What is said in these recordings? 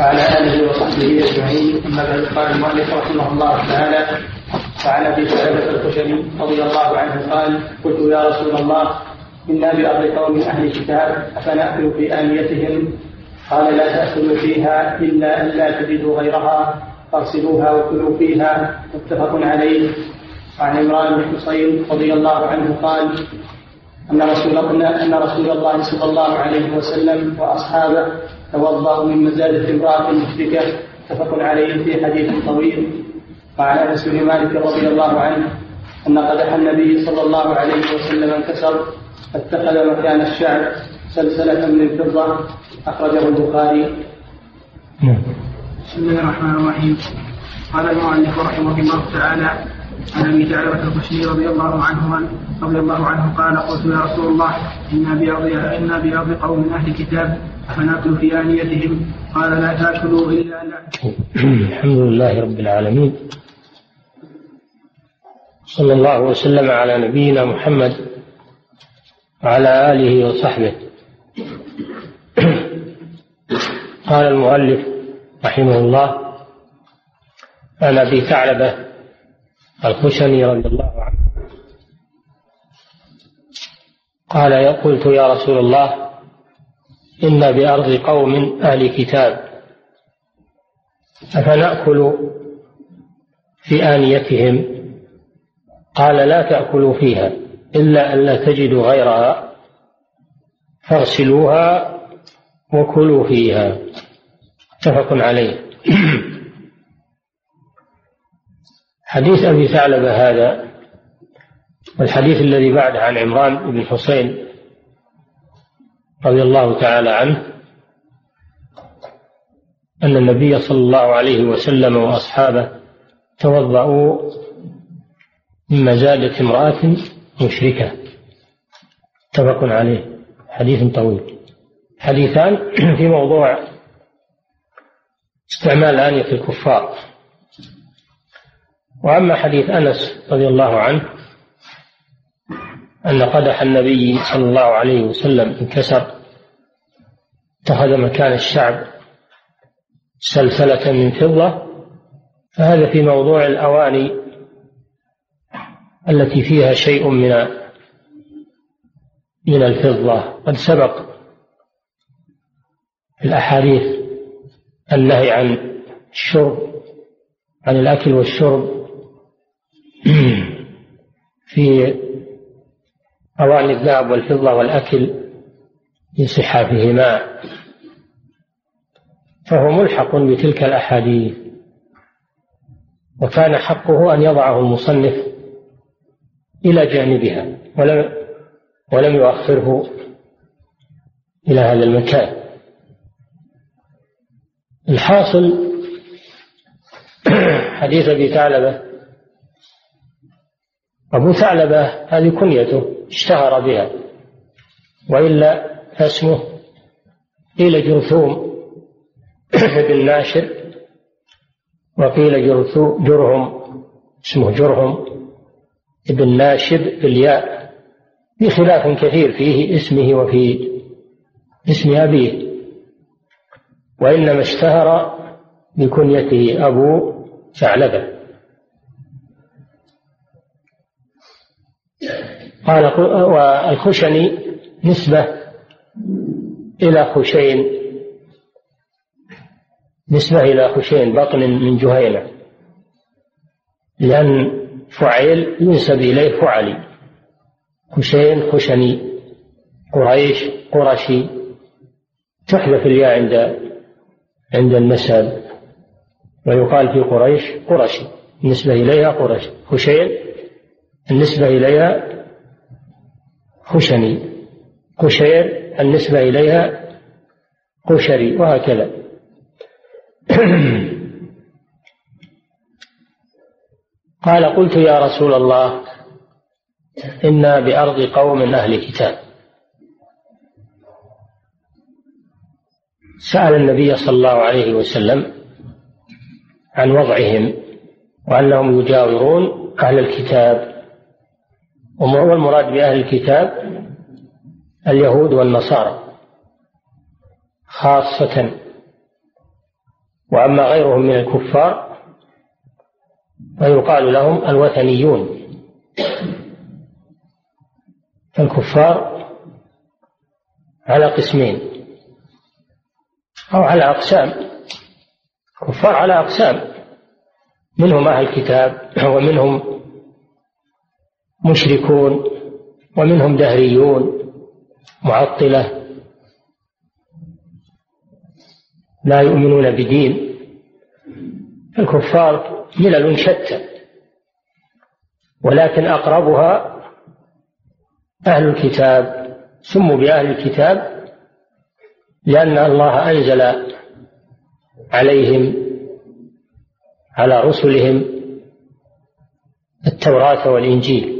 وعلى آله وصحبه أجمعين. أما بعد قال المؤلف رحمه الله تعالى وعن أبي سلمة الخشني رضي الله عنه قال قلت يا رسول الله إنا بأرض قوم أهل كتاب أفنأكل في آنيتهم؟ قال لا تاكلوا فيها إلا أن لا تجدوا غيرها فاغسلوها وكلوا فيها. متفق عليه. وعن عمران بن حصين رضي الله عنه قال أن رسول أن رسول الله صلى الله عليه وسلم وأصحابه توضأوا من مزادة امرأة مشركة متفق عليه في حديث طويل وعن أنس بن مالك رضي الله عنه أن قدح النبي صلى الله عليه وسلم انكسر فاتخذ مكان الشعر سلسلة من فضة أخرجه البخاري. نعم. بسم الله الرحمن الرحيم. قال المؤلف رحمه الله تعالى عن أبي ثعلبه الخشني رضي الله عنه رضي الله عنه قال قلت يا رسول الله إنا بارض إنا بأرض قوم من أهل الكتاب افناكل في آنيتهم؟ قال لا تأكلوا إلا لا. الحمد لله رب العالمين. صلى الله وسلم على نبينا محمد وعلى آله وصحبه. قال المؤلف رحمه الله عن أبي ثعلبة الخشني رضي الله عنه. قال قلت يا رسول الله إنا بأرض قوم أهل كتاب أفنأكل في آنيتهم؟ قال لا تأكلوا فيها إلا أن لا تجدوا غيرها فاغسلوها وكلوا فيها. متفق عليه. حديث أبي ثعلبة هذا والحديث الذي بعده عن عمران بن حسين رضي الله تعالى عنه أن النبي صلى الله عليه وسلم وأصحابه توضأوا من مزادة امرأة مشركة. متفق عليه. حديث طويل. حديثان في موضوع استعمال آنية الكفار. وأما حديث أنس رضي الله عنه أن قدح النبي صلى الله عليه وسلم انكسر اتخذ مكان الشعب سلسلة من فضة فهذا في موضوع الأواني التي فيها شيء من من الفضة. قد سبق في الأحاديث النهي عن الشرب عن الأكل والشرب في أواني الذهب والفضة والأكل في صحافهما فهو ملحق بتلك الأحاديث. وكان حقه أن يضعه المصنف إلى جانبها ولم ولم يؤخره إلى هذا المكان. الحاصل حديث أبي ثعلبة أبو ثعلبة هذه كنيته اشتهر بها. وإلا فاسمه قيل جرثوم بن ناشر وقيل جرهم اسمه جرهم ابن ناشب بالياء في خلاف كثير فيه اسمه وفي اسم أبيه. وإنما اشتهر بكنيته أبو ثعلبة. قال والخشني نسبة إلى خشين. نسبة إلى خشين بطن من جهينة. لأن فعيل ينسب إليه فعلي. خشين خشني قريش قرشي. تحذف الياء عند عند النسب. ويقال في قريش قرشي. النسبة إليها قرش خشين النسبة إليها خشني قشير النسبة إليها قشري وهكذا. قال قلت يا رسول الله إنا بأرض قوم أهل كتاب. سأل النبي صلى الله عليه وسلم عن وضعهم وأنهم يجاورون أهل الكتاب والمراد بأهل الكتاب اليهود والنصارى خاصة. وأما غيرهم من الكفار فيقال لهم الوثنيون. الكفار على قسمين أو على أقسام. كفار على أقسام منهم أهل الكتاب ومنهم مشركون ومنهم دهريون معطلة. لا يؤمنون بدين. الكفار ملل شتى. ولكن أقربها أهل الكتاب. سموا بأهل الكتاب لأن الله أنزل عليهم على رسلهم التوراة والإنجيل.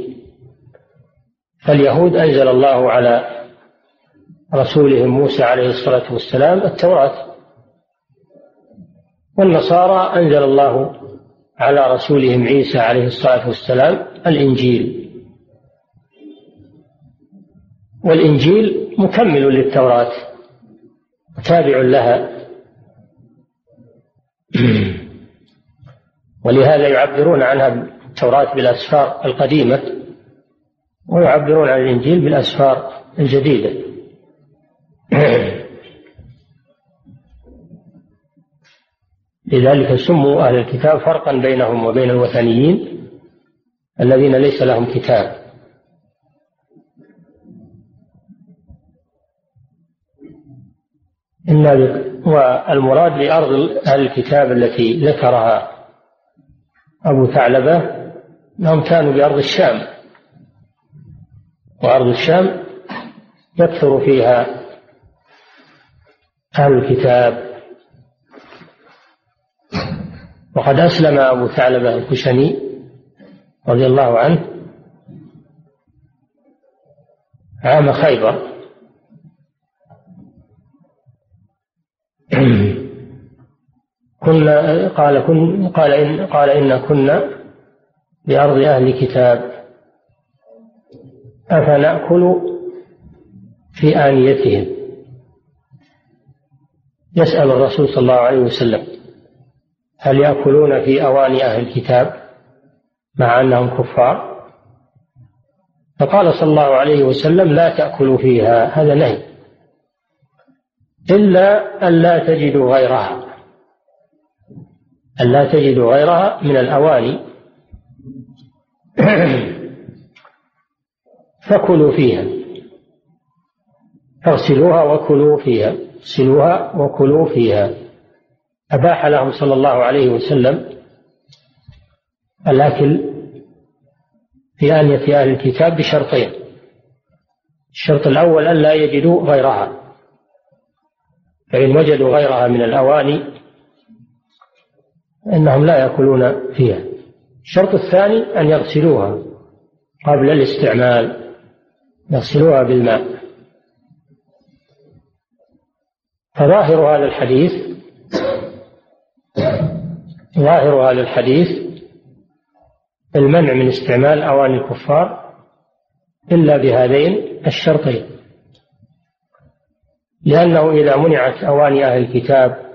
فاليهود أنزل الله على رسولهم موسى عليه الصلاة والسلام التوراة. والنصارى أنزل الله على رسولهم عيسى عليه الصلاة والسلام الإنجيل. والإنجيل مكمل للتوراة تابع لها. ولهذا يعبرون عنها التوراة بالأسفار القديمة. ويعبرون عن الإنجيل بالأسفار الجديدة. لذلك سموا أهل الكتاب فرقا بينهم وبين الوثنيين الذين ليس لهم كتاب. إن والمراد بأرض أهل الكتاب التي ذكرها أبو ثعلبة أنهم كانوا بأرض الشام. وأرض الشام يكثر فيها أهل الكتاب. وقد أسلم أبو ثعلبة الخشني رضي الله عنه عام خيبر. كنا قال كن قال إن قال إن كنا بأرض أهل كتاب أفنأكل في آنيتهم؟ يسأل الرسول صلى الله عليه وسلم هل يأكلون في أواني أهل الكتاب مع أنهم كفار؟ فقال صلى الله عليه وسلم لا تأكلوا فيها هذا نهي إلا أن لا تجدوا غيرها أن لا تجدوا غيرها من الأواني. فكلوا فيها. اغسلوها وكلوا فيها. اغسلوها وكلوا فيها. أباح لهم صلى الله عليه وسلم. الأكل في آنية أهل الكتاب بشرطين. الشرط الأول أن لا يجدوا غيرها. فإن وجدوا غيرها من الأواني إنهم لا يأكلون فيها. الشرط الثاني أن يغسلوها قبل الاستعمال. يغسلوها بالماء. فظاهر هذا الحديث ظاهر هذا الحديث المنع من استعمال أواني الكفار إلا بهذين الشرطين. لأنه إذا منعت أواني أهل الكتاب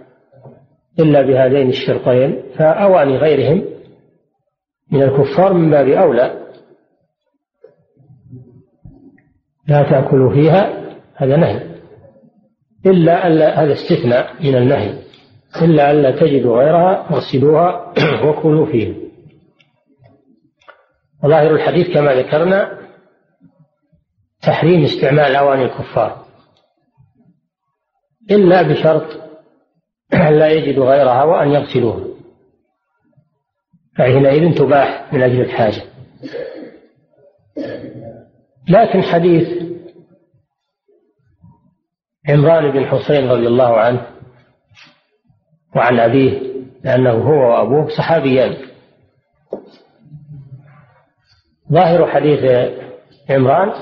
إلا بهذين الشرطين فأواني غيرهم من الكفار من باب أولى لا تأكلوا فيها هذا نهي. إلا ألا هذا استثناء من النهي. إلا ألا تجدوا غيرها اغسلوها وكلوا فيها. وظاهر الحديث كما ذكرنا تحريم استعمال أواني الكفار. إلا بشرط أن لا يجدوا غيرها وأن يغسلوها. فحينئذ تباح من أجل الحاجة. لكن حديث عمران بن حسين رضي الله عنه وعن أبيه لأنه هو وأبوه صحابيان. ظاهر حديث عمران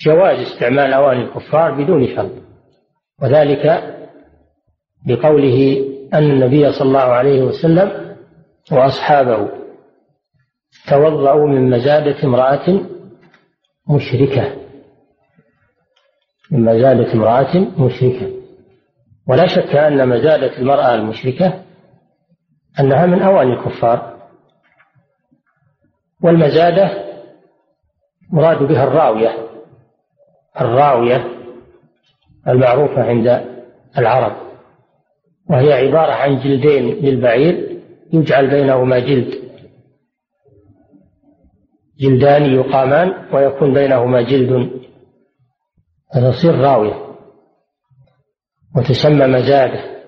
جواز استعمال أواني الكفار بدون شرط وذلك بقوله أن النبي صلى الله عليه وسلم وأصحابه توضأوا من مزادة امرأة مشركة. من مزادة امرأة مشركة. ولا شك أن مزادة المرأة المشركة أنها من أواني الكفار. والمزادة مراد بها الراوية. الراوية المعروفة عند العرب. وهي عبارة عن جلدين للبعير يجعل بينهما جلد. جلدان يقامان ويكون بينهما جلد. فتصير راوية وتسمى مزادة.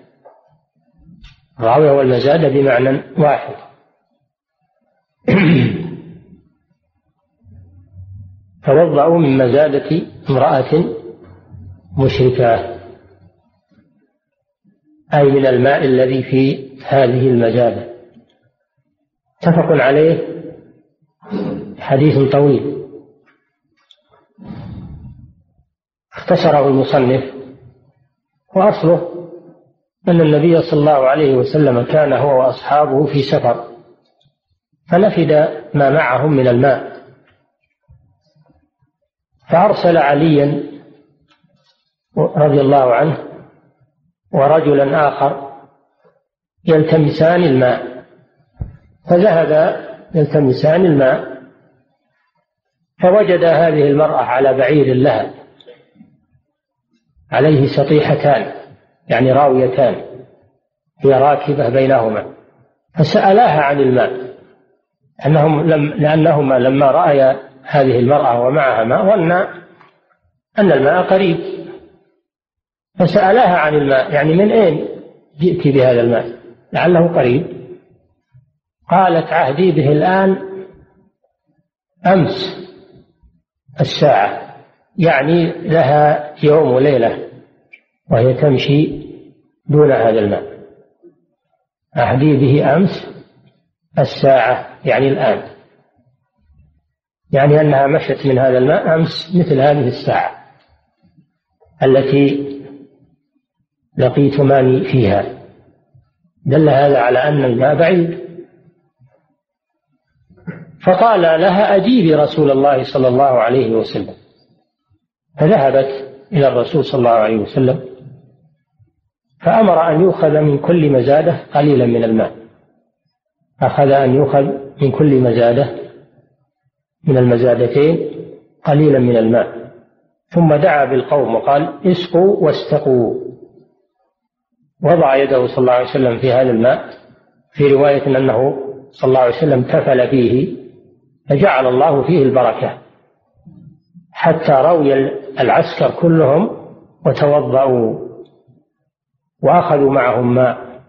الراوية والمزادة بمعنى واحد. توضأوا من مزادة امرأة مشركة أي من الماء الذي في هذه المزادة. متفق عليه؟ حديث طويل. اختصره المصنف وأصله أن النبي صلى الله عليه وسلم كان هو وأصحابه في سفر فنفد ما معهم من الماء. فأرسل عليا رضي الله عنه ورجلا آخر يلتمسان الماء. فذهبا يلتمسان الماء فوجد هذه المرأة على بعير لها عليه سطيحتان يعني راويتان هي راكبة بينهما فسألاها عن الماء أنهم لم لأنهما لما رأيا هذه المرأة ومعها ماء ظنا أن الماء قريب فسألاها عن الماء يعني من أين جئت بهذا الماء؟ لعله قريب. قالت عهدي به الآن أمس. الساعة يعني لها يوم وليلة وهي تمشي دون هذا الماء. عهدي به أمس الساعة يعني الآن. يعني أنها مشت من هذا الماء أمس مثل هذه الساعة التي لقيتماني فيها. دل هذا على أن الماء بعيد. فقال لها أجيبي رسول الله صلى الله عليه وسلم. فذهبت إلى الرسول صلى الله عليه وسلم. فأمر أن يؤخذ من كل مزادة قليلا من الماء. أخذ أن يؤخذ من كل مزادة من المزادتين قليلا من الماء. ثم دعا بالقوم وقال اسقوا واستقوا. وضع يده صلى الله عليه وسلم في هذا الماء في رواية أنه صلى الله عليه وسلم تفل فيه. فجعل الله فيه البركة. حتى روي العسكر كلهم وتوضأوا وأخذوا معهم ماء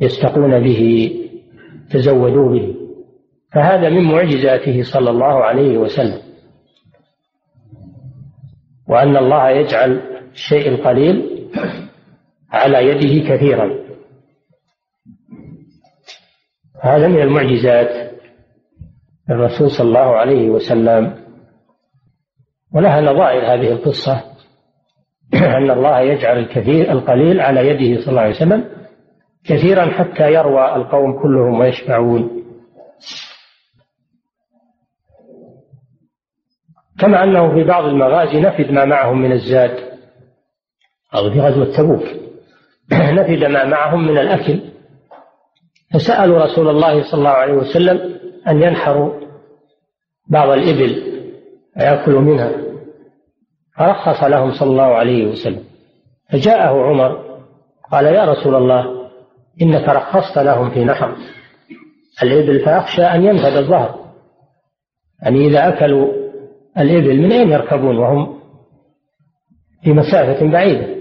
يستقون به تزودوا به. فهذا من معجزاته صلى الله عليه وسلم. وأن الله يجعل الشيء القليل على يده كثيرا. هذا من المعجزات. الرسول صلى الله عليه وسلم ولها نظائر هذه القصة أن الله يجعل الكثير القليل على يده صلى الله عليه وسلم كثيرا حتى يروى القوم كلهم ويشبعون كما أنه في بعض المغازي نفد ما معهم من الزاد أو في غزوة تبوك نفد ما معهم من الأكل. فسألوا رسول الله صلى الله عليه وسلم أن ينحروا بعض الإبل ويأكلوا منها. فرخص لهم صلى الله عليه وسلم. فجاءه عمر قال يا رسول الله إنك رخصت لهم في نحر الإبل فأخشى أن ينفد الظهر. يعني إذا أكلوا الإبل من أين يركبون؟ وهم في مسافة بعيدة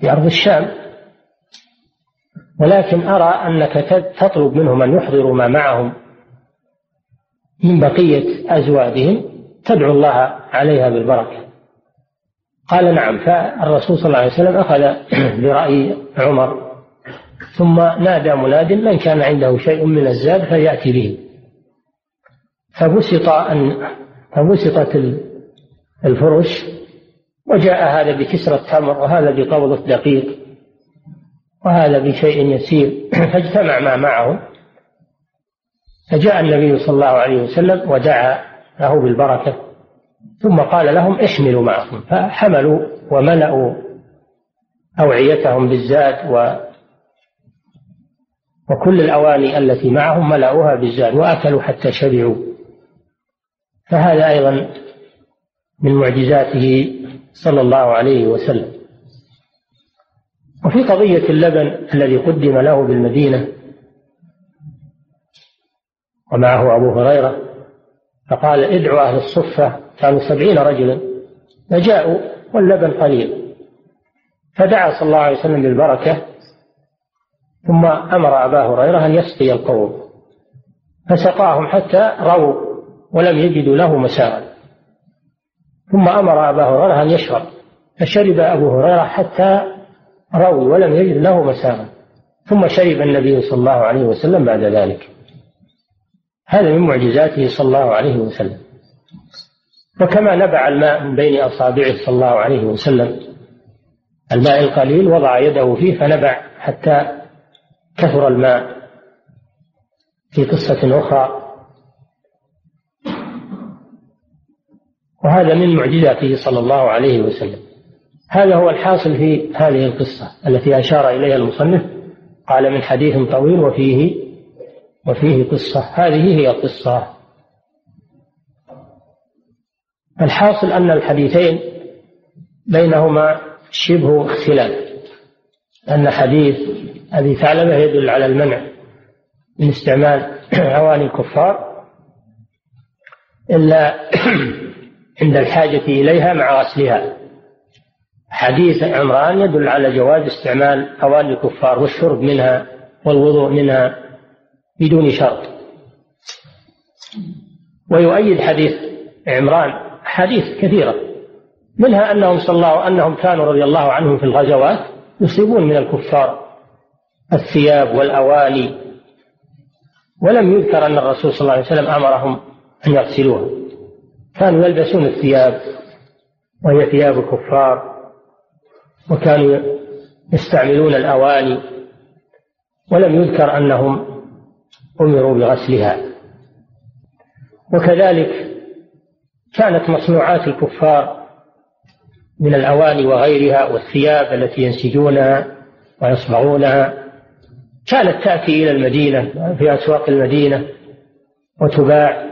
في أرض الشام. ولكن أرى أنك تطلب منهم أن يحضروا ما معهم من بقية أزوادهم تدعو الله عليها بالبركة. قال نعم فالرسول صلى الله عليه وسلم أخذ برأي عمر ثم نادى مناد من كان عنده شيء من الزاد فليأتي به. فبسط أن فبسطت الفرش وجاء هذا بكسرة تمر وهذا بقبضة دقيق وهذا بشيء يسير. فاجتمع ما معه. فجاء النبي صلى الله عليه وسلم ودعا له بالبركة ثم قال لهم احملوا معكم فحملوا وملأوا أوعيتهم بالزاد و وكل الأواني التي معهم ملأوها بالزاد وأكلوا حتى شبعوا. فهذا أيضا من معجزاته صلى الله عليه وسلم. وفي قضية اللبن الذي قدم له بالمدينة ومعه أبو هريرة فقال ادعوا أهل الصفة. كانوا سبعين رجلا فجاءوا واللبن قليل. فدعا صلى الله عليه وسلم بالبركة ثم أمر أبا هريرة أن يسقي القوم فسقاهم حتى رووا ولم يجدوا له مساغا ثم أمر أبا هريرة أن يشرب فشرب أبو هريرة حتى روي ولم يجد له مساغا ثم شرب النبي صلى الله عليه وسلم بعد ذلك. هذا من معجزاته صلى الله عليه وسلم. وكما نبع الماء من بين أصابعه صلى الله عليه وسلم. الماء القليل وضع يده فيه فنبع حتى كثر الماء. في قصة أخرى. وهذا من معجزاته صلى الله عليه وسلم. هذا هو الحاصل في هذه القصة التي أشار إليها المصنف. قال من حديث طويل وفيه وفيه قصة. هذه هي القصة الحاصل أن الحديثين بينهما شبه اختلاف. أن حديث أبي ثعلبة يدل على المنع من استعمال أواني الكفار إلا عند الحاجة إليها مع غسلها حديث عمران يدل على جواز استعمال أواني الكفار والشرب منها والوضوء منها. بدون شرط. ويؤيد حديث عمران حديث كثيرة منها أنهم صلى الله أنهم كانوا رضي الله عنهم في الغزوات يصيبون من الكفار الثياب والأواني. ولم يذكر أن الرسول صلى الله عليه وسلم أمرهم أن يغسلوها كانوا يلبسون الثياب وهي ثياب الكفار وكانوا يستعملون الأواني. ولم يذكر أنهم أمروا بغسلها. وكذلك كانت مصنوعات الكفار من الأواني وغيرها والثياب التي ينسجونها ويصبغونها. كانت تأتي إلى المدينة في أسواق المدينة وتباع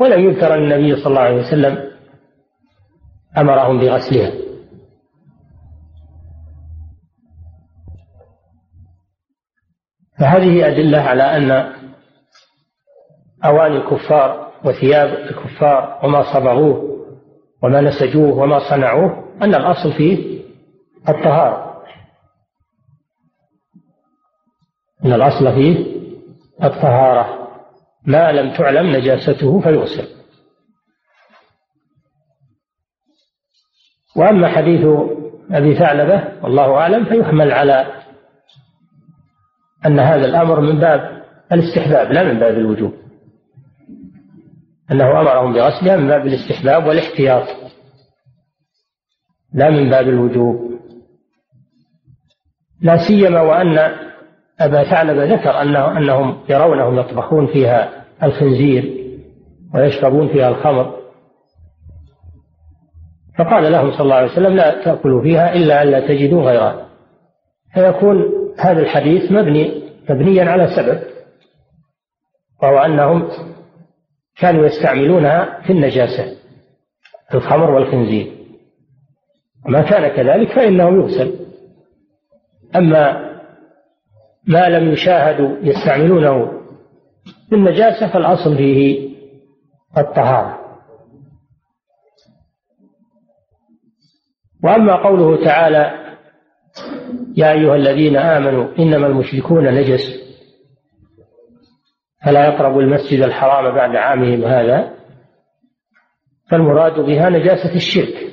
ولم يذكر أن النبي صلى الله عليه وسلم أمرهم بغسلها. فهذه أدلة على أن أواني الكفار وثياب الكفار وما صبغوه وما نسجوه وما صنعوه أن الأصل فيه الطهارة. أن الأصل فيه الطهارة. ما لم تعلم نجاسته فيغسل. وأما حديث أبي ثعلبة والله أعلم فيحمل على أن هذا الأمر من باب الاستحباب لا من باب الوجوب. أنه أمرهم بغسلها من باب الاستحباب والاحتياط لا من باب الوجوب. لا سيما وأن أبا ثعلب ذكر أنه أنهم يرونهم يطبخون فيها الخنزير ويشربون فيها الخمر. فقال لهم صلى الله عليه وسلم لا تأكلوا فيها إلا أن لا تجدوا غيرها. فيكون هذا الحديث مبني مبنيا على سبب وهو أنهم كانوا يستعملونها في النجاسة في الخمر والخنزير. ما كان كذلك فإنه يغسل. أما ما لم يشاهدوا يستعملونه في النجاسة فالأصل فيه الطهارة. وأما قوله تعالى يا أيها الذين آمنوا إنما المشركون نجس. فلا يقربوا المسجد الحرام بعد عامهم هذا فالمراد بها نجاسة الشرك.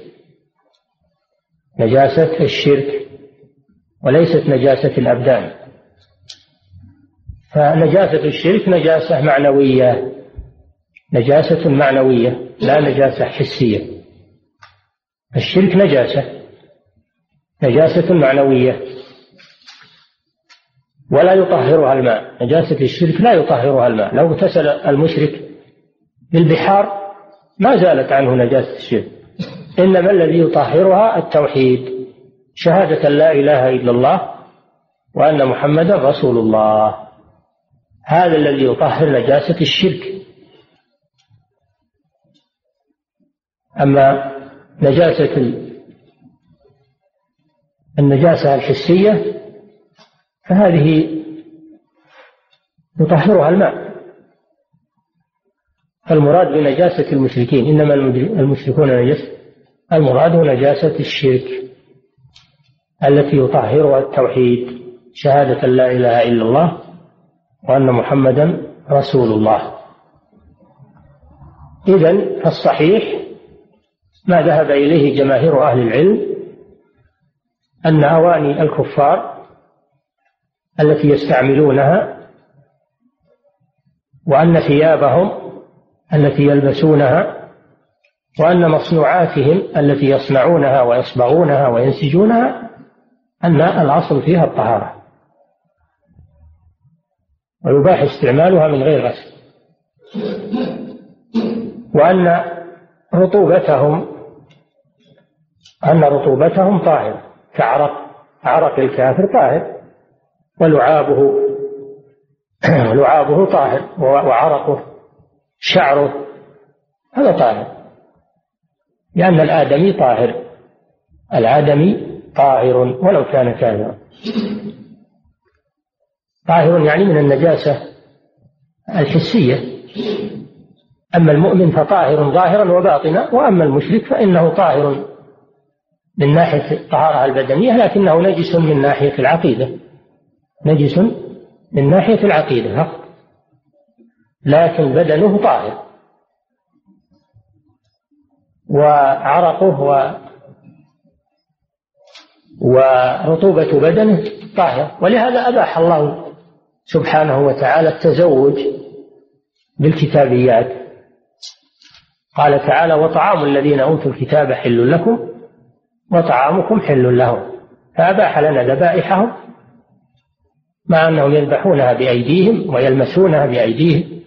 نجاسة الشرك وليست نجاسة الأبدان. فنجاسة الشرك نجاسة معنوية نجاسة معنوية لا نجاسة حسية. الشرك نجاسة نجاسة معنوية. ولا يطهرها الماء. نجاسة الشرك لا يطهرها الماء. لو اغتسل المشرك بالبحار ما زالت عنه نجاسة الشرك. إنما الذي يطهرها التوحيد. شهادة لا إله إلا الله وأن محمدا رسول الله. هذا الذي يطهر نجاسة الشرك. أما نجاسة النجاسة الحسية فهذه يطهرها الماء. فالمراد بنجاسة المشركين إنما المشركون نجس المراد نجاسة الشرك التي يطهرها التوحيد شهادة لا إله إلا الله وأن محمدا رسول الله. إذن فالصحيح ما ذهب إليه جماهير أهل العلم أن أواني الكفار التي يستعملونها وأن ثيابهم التي يلبسونها وأن مصنوعاتهم التي يصنعونها ويصبغونها وينسجونها أن الأصل فيها الطهارة. ويباح استعمالها من غير غسل. وأن رطوبتهم أن رطوبتهم طاهر كعرق عرق الكافر طاهر. ولعابه. لعابه طاهر وعرقه شعره هذا طاهر. لأن الآدمي طاهر. الآدمي طاهر ولو كان كافرا. طاهر يعني من النجاسة الحسية. أما المؤمن فطاهر ظاهرا وباطنا وأما المشرك فإنه طاهر من ناحية الطهارة البدنية لكنه نجس من ناحية العقيدة. نجس من ناحية العقيدة فقط لكن بدنه طاهر. وعرقه ورطوبة بدنه طاهر. ولهذا أباح الله سبحانه وتعالى التزوج بالكتابيات. قال تعالى وطعام الذين أوتوا الكتاب حل لكم وطعامكم حل لهم. فأباح لنا ذبائحهم. مع أنهم يذبحونها بأيديهم ويلمسونها بأيديهم.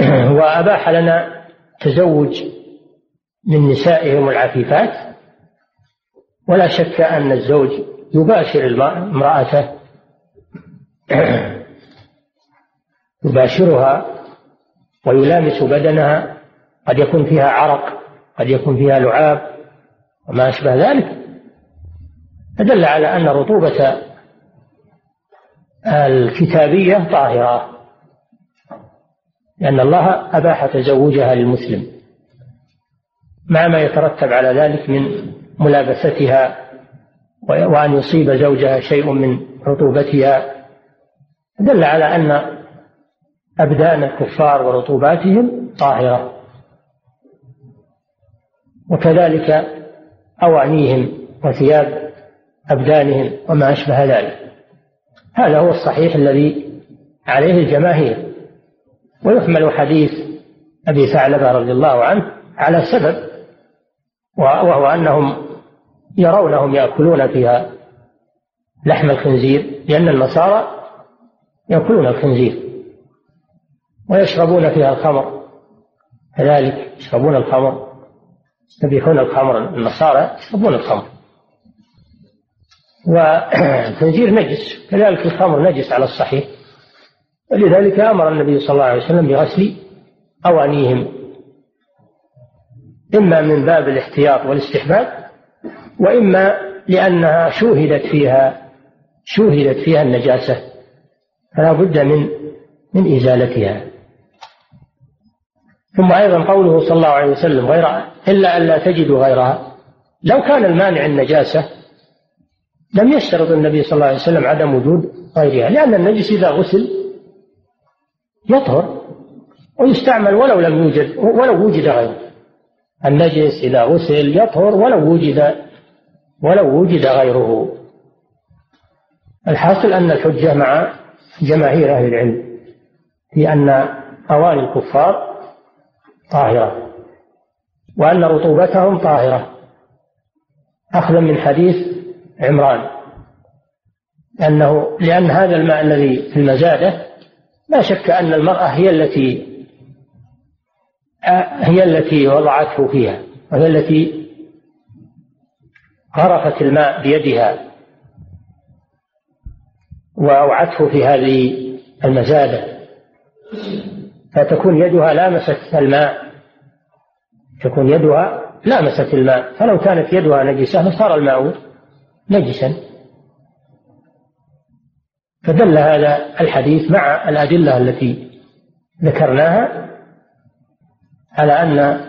وأباح لنا تزوج من نسائهم العفيفات. ولا شك أن الزوج يباشر امرأته. يباشرها ويلامس بدنها. قد يكون فيها عرق قد يكون فيها لعاب وما أشبه ذلك. فدل على أن رطوبة الكتابية طاهرة لأن الله أباح تزوجها للمسلم. مع ما يترتب على ذلك من ملابستها وأن يصيب زوجها شيء من رطوبتها دل على أن أبدان الكفار ورطوباتهم طاهرة. وكذلك أوانيهم وثياب أبدانهم وما أشبه ذلك. هذا هو الصحيح الذي عليه الجماهير. ويحمل حديث أبي ثعلبة رضي الله عنه على سبب وهو أنهم يرونهم يأكلون فيها لحم الخنزير لأن النصارى يأكلون الخنزير ويشربون فيها الخمر. كذلك يشربون الخمر يستبيحون الخمر. النصارى يشربون الخمر. والخنزير نجس كذلك الخمر نجس على الصحيح. ولذلك أمر النبي صلى الله عليه وسلم بغسل أوانيهم. إما من باب الاحتياط والاستحباب وإما لأنها شوهدت فيها شوهدت فيها النجاسة. فلا بد من من إزالتها. ثم أيضا قوله صلى الله عليه وسلم غير إلا أن لا تجدوا غيرها. لو كان المانع النجاسة لم يشترط النبي صلى الله عليه وسلم عدم وجود غيرها لأن النجس إذا غسل يطهر ويستعمل ولو لم يوجد ولو وجد غيره. النجس إذا غسل يطهر ولو وجد ولو وجد غيره. الحاصل أن الحجة مع جماهير أهل العلم في أن أواني الكفار طاهرة وأن رطوبتهم طاهرة. أخذا من حديث عمران. لأنه لأن هذا الماء الذي في المزادة لا شك أن المرأة هي التي هي التي وضعته فيها وهي التي غرفت الماء بيدها وأوعته في هذه المزادة. فتكون يدها لامست الماء تكون يدها لامست الماء. فلو كانت يدها نجسة لصار الماء نجسا. فدل هذا الحديث مع الأدلة التي ذكرناها على أن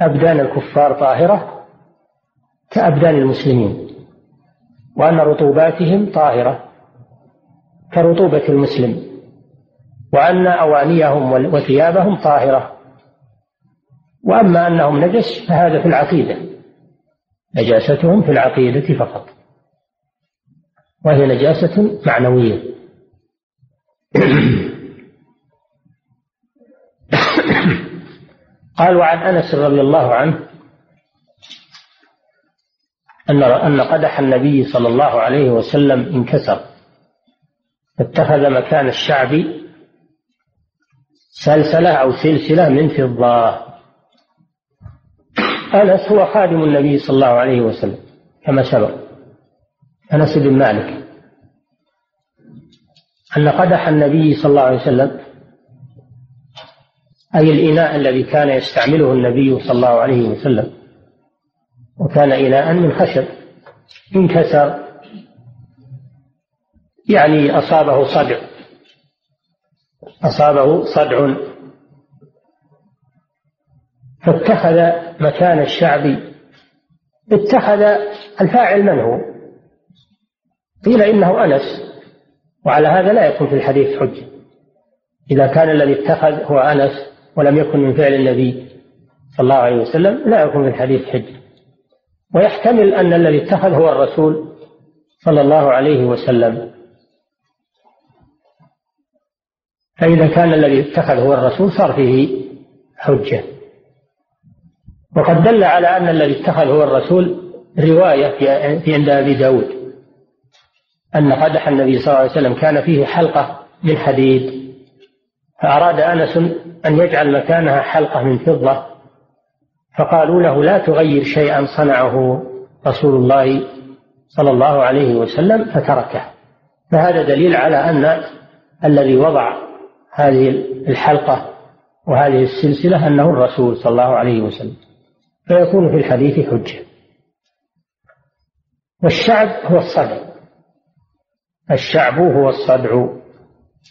أبدان الكفار طاهرة كأبدان المسلمين وأن رطوباتهم طاهرة كرطوبة المسلم وأن أوانيهم وثيابهم طاهرة وأما أنهم نجس فهذا في العقيدة. نجاستهم في العقيدة فقط. وهي نجاسة معنوية. قال وعن أنس رضي الله عنه أن أن قدح النبي صلى الله عليه وسلم انكسر. فاتخذ مكان الشعب سلسلة أو سلسلة من فضة. أنس هو خادم النبي صلى الله عليه وسلم كما سبق. أنس بن مالك. أن قدح النبي صلى الله عليه وسلم أي الإناء الذي كان يستعمله النبي صلى الله عليه وسلم وكان إناء من خشب انكسر يعني أصابه صدع. أصابه صدع فاتخذ مكان الشعب. اتخذ الفاعل من هو؟ قيل إنه أنس وعلى هذا لا يكون في الحديث حجة. إذا كان الذي اتخذ هو أنس ولم يكن من فعل النبي صلى الله عليه وسلم لا يكون في الحديث حجة. ويحتمل أن الذي اتخذ هو الرسول صلى الله عليه وسلم. فإذا كان الذي اتخذ هو الرسول صار فيه حجة. وقد دل على أن الذي اتخذ هو الرسول رواية في عند أبي داود أن قدح النبي صلى الله عليه وسلم كان فيه حلقة من حديد فأراد أنس أن يجعل مكانها حلقة من فضة فقالوا له لا تغير شيئا صنعه رسول الله صلى الله عليه وسلم فتركه. فهذا دليل على أن الذي وضع هذه الحلقة وهذه السلسلة أنه الرسول صلى الله عليه وسلم. فيكون في الحديث حجة. والشعب هو الصدع. الشعب هو الصدع.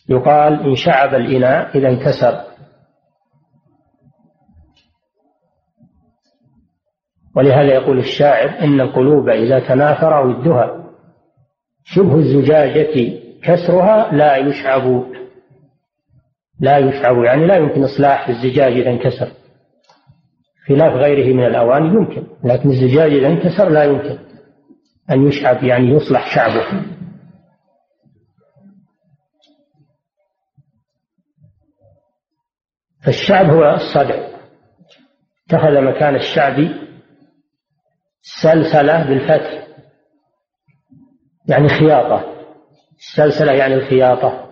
يقال إن شعب الإناء إذا انكسر. ولهذا يقول الشاعر إن القلوب إذا تناثر ودها. شبه الزجاجة كسرها لا يشعب. لا يشعب. يعني لا يمكن إصلاح الزجاج إذا انكسر. خلاف غيره من الأواني يمكن لكن الزجاج إذا انكسر لا يمكن أن يشعب يعني يصلح شعبه. فالشعب هو الصدع. اتخذ مكان الشعب سلسلة بالفتح يعني خياطة. السلسلة يعني الخياطة.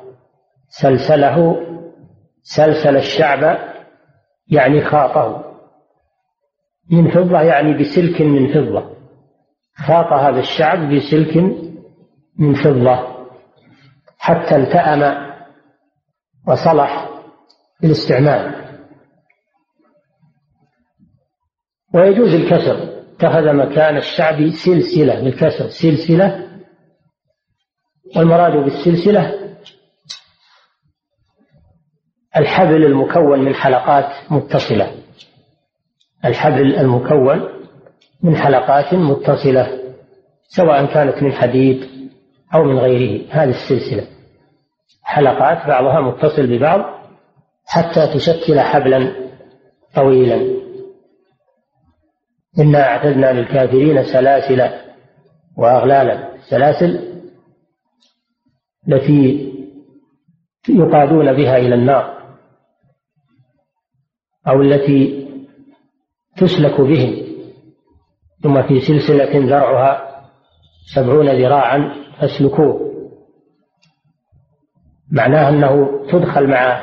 سلسله سلسل الشعب يعني خاطه. من فضة يعني بسلك من فضة. خاط هذا الشعب بسلك من فضة. حتى التأم وصلح للاستعمال ويجوز الكسر. اتخذ مكان الشعب سلسلة بالكسر. سلسلة. والمراد بالسلسلة الحبل المكون من حلقات متصلة. الحبل المكون من حلقات متصلة سواء كانت من حديد أو من غيره هذه السلسلة. حلقات بعضها متصل ببعض حتى تشكل حبلا طويلا. إنا أعتدنا للكافرين سلاسل وأغلالا. السلاسل التي يقادون بها إلى النار أو التي تسلك بهم ثم في سلسلة ذرعها سبعون ذراعا فاسلكوه. معناه أنه تدخل مع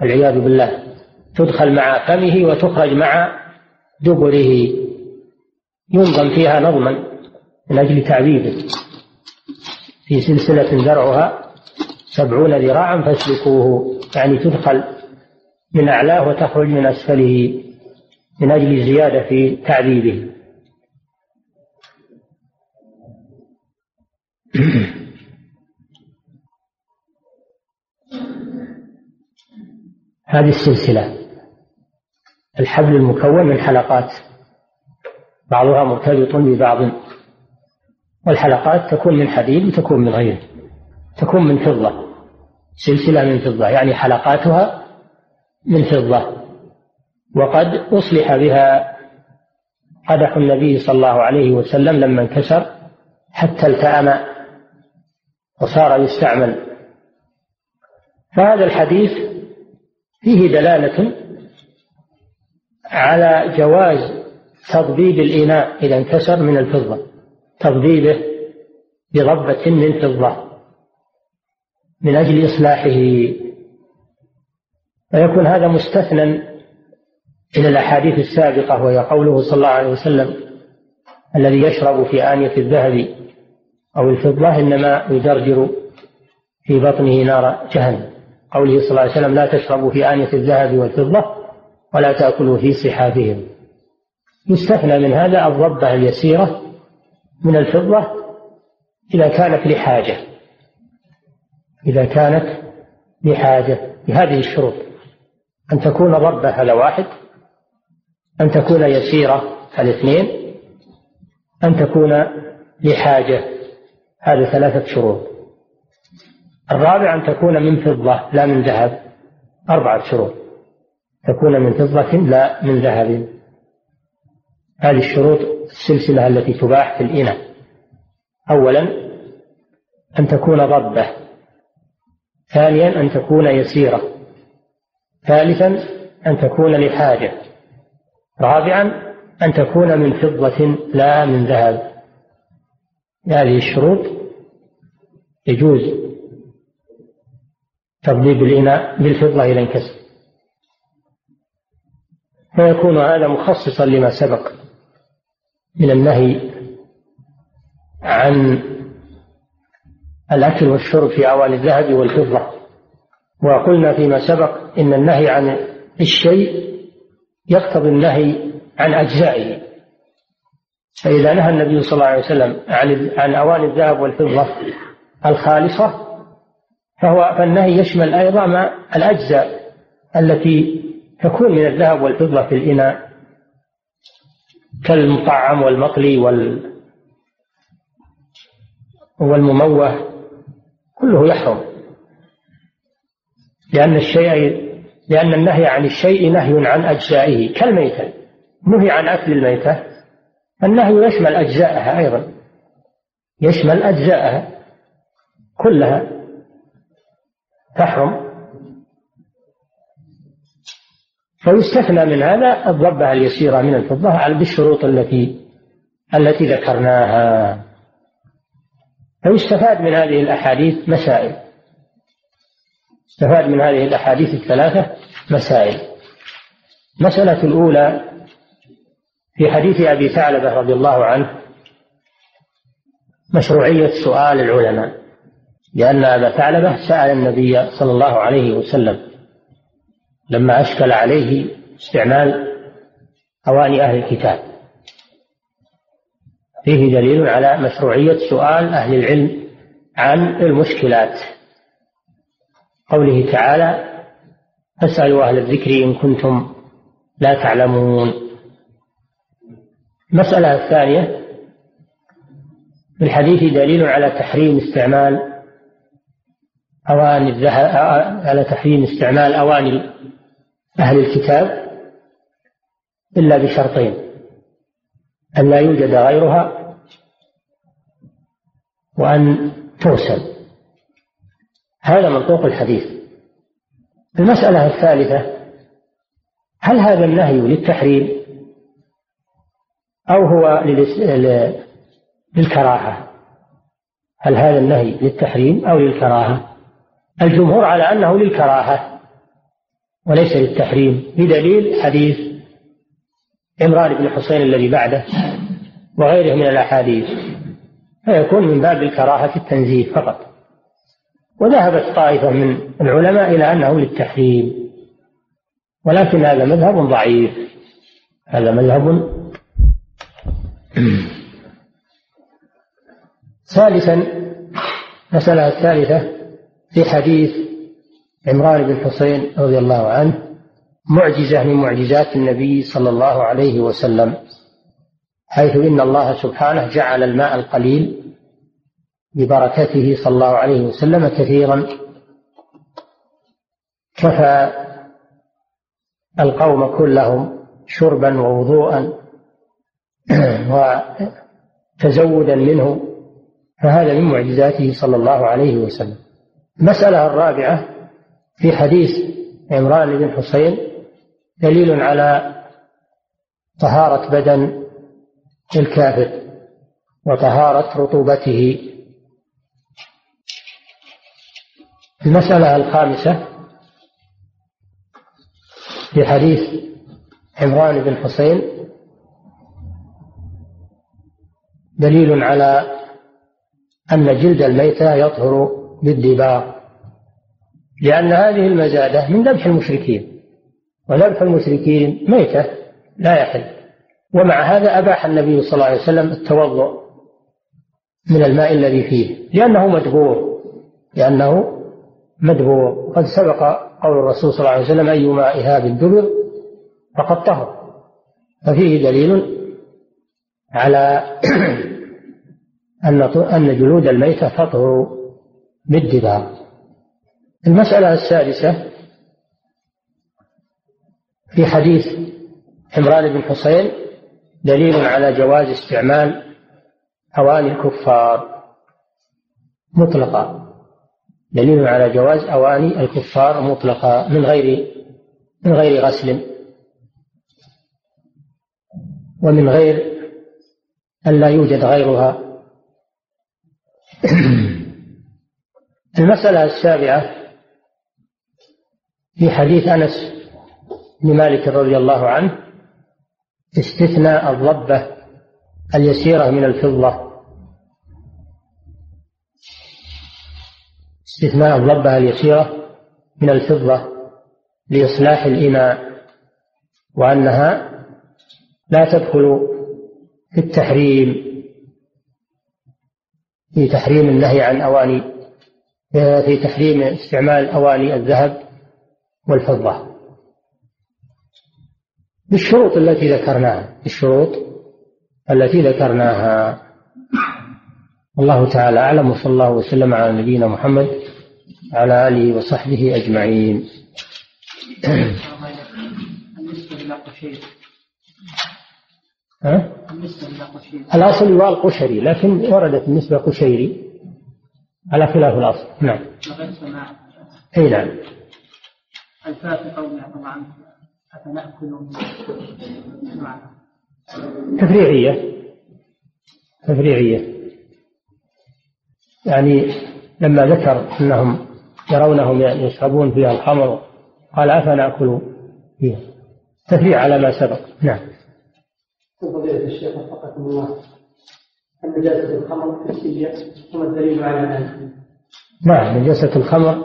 والعياذ بالله تدخل مع فمه وتخرج مع دبره. ينظم فيها نظما من أجل تعذيبه. في سلسلة ذرعها سبعون ذراعا فاسلكوه. يعني تدخل من أعلاه وتخرج من أسفله. من أجل الزيادة في تعذيبه. هذه السلسلة. الحبل المكون من حلقات. بعضها مرتبط ببعض. والحلقات تكون من حديد وتكون من غيره تكون من فضة. سلسلة من فضة. يعني حلقاتها من فضة. وقد أصلح بها قدح النبي صلى الله عليه وسلم لما انكسر حتى التأم وصار يستعمل فهذا الحديث فيه دلالة على جواز تضبيب الإناء إذا انكسر من الفضة تضبيبه بضبة من فضة من أجل إصلاحه. ويكون هذا مستثنى من الأحاديث السابقة وهي قوله صلى الله عليه وسلم الذي يشرب في آنية الذهب أو الفضة إنما يجرجر في بطنه نار جهنم. قوله صلى الله عليه وسلم لا تشربوا في آنية الذهب والفضة ولا تأكلوا في صحافهم يستثنى من هذا الضبة اليسيرة من الفضة إذا كانت لحاجة. إذا كانت لحاجة. بهذه الشروط. أن تكون ضبة على واحد أن تكون يسيرة على اثنين أن تكون لحاجة هذه ثلاثة شروط. الرابع أن تكون من فضة لا من ذهب أربعة شروط. تكون من فضة لا من ذهب. هذه الشروط السلسلة التي تباح في الإناء. أولا أن تكون ضبة. ثانيا أن تكون يسيرة. ثالثا أن تكون لحاجة. رابعا أن تكون من فضة لا من ذهب. هذه الشروط يجوز تضبيب الإناء بالفضة إلى انكسر فيكون هذا مخصصا لما سبق من النهي عن الأكل والشرب في أواني الذهب والفضة. وقلنا فيما سبق إن النهي عن الشيء يقتضي النهي عن أجزائه. فإذا نهى النبي صلى الله عليه وسلم عن عن أواني الذهب والفضة الخالصة فهو فالنهي يشمل أيضا ما الأجزاء التي تكون من الذهب والفضة في الإناء كالمطعم والمقلي وال والمموه كله يحرم. لأن الشيء لأن النهي عن الشيء نهي عن أجزائه كالميتة. نهي عن أكل الميتة. النهي يشمل أجزاءها أيضا. يشمل أجزاءها كلها. تحرم. فيستثنى من هذا الضبة اليسيرة من الفضة بالشروط التي التي ذكرناها. فيستفاد من هذه الأحاديث مسائل. استفاد من هذه الأحاديث الثلاثة مسائل. المسألة الأولى في حديث أبي ثعلبة رضي الله عنه مشروعية سؤال العلماء لأن أبا ثعلبة سأل النبي صلى الله عليه وسلم لما أشكل عليه استعمال أواني أهل الكتاب. فيه دليل على مشروعية سؤال أهل العلم عن المشكلات. قوله تعالى فاسألوا أهل الذكر إن كنتم لا تعلمون. المسألة الثانية في الحديث دليل على تحريم استعمال أواني الذهب على تحريم استعمال أواني أهل الكتاب إلا بشرطين أن لا يوجد غيرها وأن ترسل هذا منطوق الحديث. المسألة الثالثة هل هذا النهي للتحريم أو هو للكراهة؟ هل هذا النهي للتحريم أو للكراهة؟ الجمهور على أنه للكراهة وليس للتحريم بدليل حديث عمران بن حسين الذي بعده وغيره من الأحاديث. فيكون من باب الكراهة التنزيه فقط. وذهبت طائفة من العلماء إلى أنه للتحريم. ولكن هذا مذهب ضعيف. هذا مذهب ثالثا المسألة الثالثة في حديث عمران بن حسين رضي الله عنه معجزة من معجزات النبي صلى الله عليه وسلم حيث إن الله سبحانه جعل الماء القليل ببركته صلى الله عليه وسلم كثيرا. كفى القوم كلهم شربا ووضوءا وتزودا منه فهذا من معجزاته صلى الله عليه وسلم. المسألة الرابعة في حديث عمران بن حسين دليل على طهارة بدن الكافر وطهارة رطوبته. المسألة الخامسة في حديث عمران بن حسين دليل على أن جلد الميتة يطهر بالدباغ لأن هذه المزادة من ذبح المشركين وذبح المشركين ميتة لا يحل ومع هذا أباح النبي صلى الله عليه وسلم التوضؤ من الماء الذي فيه لأنه مدبور لأنه مدبور قد سبق قول الرسول صلى الله عليه وسلم أيما إهاب دبر فقد طهر. ففيه دليل على أن أن جلود الميتة تطهر بالدباغ المسألة السادسة في حديث عمران بن حسين دليل على جواز استعمال أواني الكفار مطلقا. دليل على جواز أواني الكفار مطلقا من غير من غير غسل. ومن غير أن لا يوجد غيرها. المسألة السابعة في حديث أنس بن مالك رضي الله عنه استثناء الضبة اليسيرة من الفضة. استثناء الضبة اليسيرة من الفضة لإصلاح الإناء وأنها لا تدخل في التحريم في تحريم النهي عن أواني في تحريم استعمال أواني الذهب والفضة. بالشروط التي ذكرناها بالشروط التي ذكرناها. الله تعالى أعلم وصلى الله وسلم على نبينا محمد على آله وصحبه أجمعين. ها؟ الأصل يقال قشري لكن وردت النسبة قشيري على خلاف الأصل. نعم. أي نعم. الفاء قوله طبعا أفنأكل تفريعية. تفريعية. يعني لما ذكر أنهم يرونهم يشربون فيها الخمر. قال أفنأكل فيها؟ تفريع على ما سبق. نعم. فضيلة الشيخ وفقكم الله النجاسة الخمر حسية وما الدليل على ذلك؟ نعم نجاسة الخمر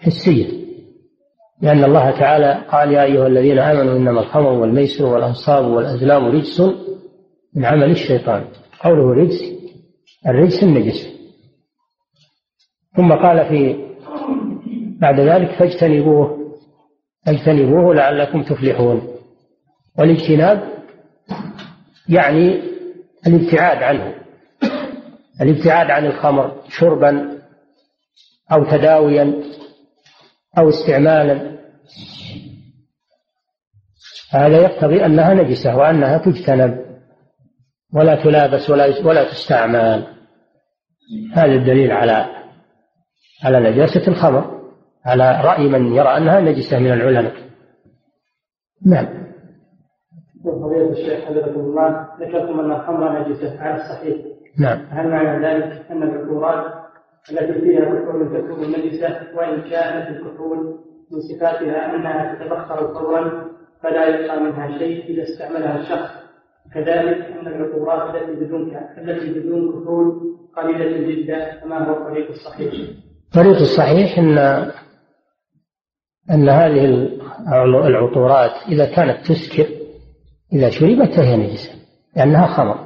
حسية لأن الله تعالى قال يا أيها الذين آمنوا إنما الخمر والميسر والأنصاب والأزلام رجس من عمل الشيطان. قوله رجس الرجس النجس. ثم قال في بعد ذلك فاجتنبوه فاجتنبوه لعلكم تفلحون. والاجتناب يعني الابتعاد عنه الابتعاد عن الخمر شربا أو تداويا أو استعمالا. هذا يقتضي أنها نجسة وأنها تجتنب ولا تلابس ولا ولا تستعمل. هذا الدليل على على نجاسة الخمر على رأي من يرى أنها نجسة من العلماء. نعم. فضيلة الشيخ حفظكم الله ذكرتم أن الخمر نجسة على الصحيح نعم. هل معنى ذلك أن الكحولات التي فيها كحول تكون نجسة؟ وإن كانت الكحول من صفاتها أنها تتبخر فورا فلا يبقى منها شيء إذا استعملها الشخص. كذلك أن العقوبات التي بدون التي بدون كحول قليلة جدا فما هو الطريق الصحيح؟ الطريق الصحيح أن أن هذه العطورات إذا كانت تسكر إذا شربت فهي نجسة لأنها خمر.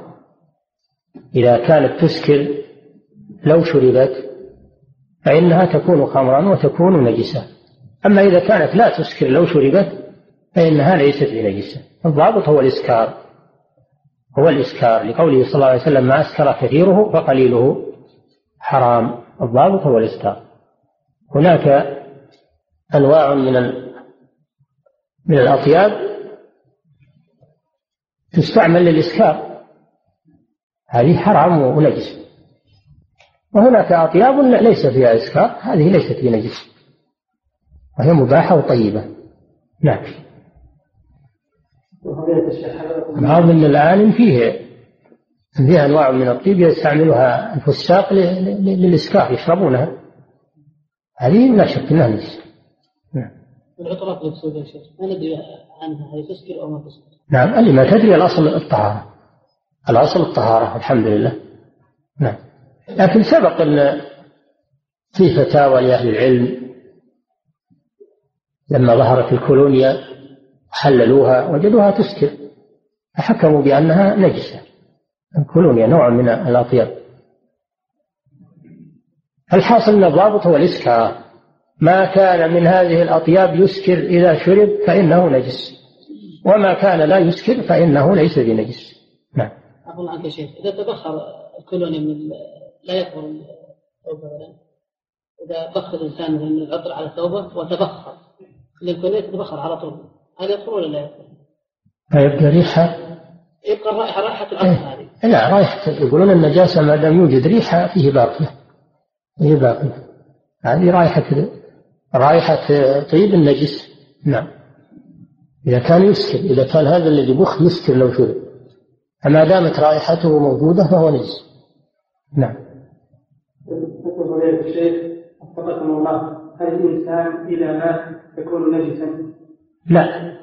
إذا كانت تسكر لو شربت فإنها تكون خمرا وتكون نجسة. أما إذا كانت لا تسكر لو شربت فإنها ليست بنجسة. الضابط هو الإسكار. هو الإسكار لقوله صلى الله عليه وسلم ما أسكر كثيره فقليله حرام. الضابط هو الإسكار هناك أنواع من من الأطياب تستعمل للإسكار. هذه حرام ونجس. وهناك أطياب ليس فيها إسكار هذه ليست بنجس وهي مباحة وطيبة. نعم. بعض من الآن فيه فيها أنواع من الطيب يستعملها الفساق للإسكار يشربونها. هذه لا شك أنها نجس نعم. العطرات المقصودة يا شيخ ما ندري عنها هل تسكر أو ما تسكر نعم اللي ما تدري الأصل الطهارة. الأصل الطهارة الحمد لله. نعم. لكن سبق أن في فتاوى لأهل العلم لما ظهرت الكولونيا حللوها وجدوها تسكر. فحكموا بأنها نجسة. الكولونيا نوع من الأطياب الحاصل أن الضابط هو الإسكار. ما كان من هذه الأطياب يسكر إذا شرب فإنه نجس. وما كان لا يسكر فإنه ليس بنجس. نعم. عنك شيخ. إذا تبخر الكولونيا من لا يكبر الثوب إذا بخر الإنسان من العطر على ثوبه وتبخر. الكولونيا تتبخر على طول. هل يدخل ولا لا يدخل؟ فيبقى ريحة. يبقى الرائحة رائحة إيه. هذه. لا رائحة يقولون النجاسة ما دام يوجد ريحة فيه باقية فيه باقية هذه رائحة رائحة طيب النجس. نعم. إذا كان يسكر إذا كان هذا الذي بخ يسكر لو شرب. فما دامت رائحته موجودة فهو نجس. نعم. فضيلة الشيخ وفقكم الله هل الإنسان إذا مات يكون نجسا؟ لا.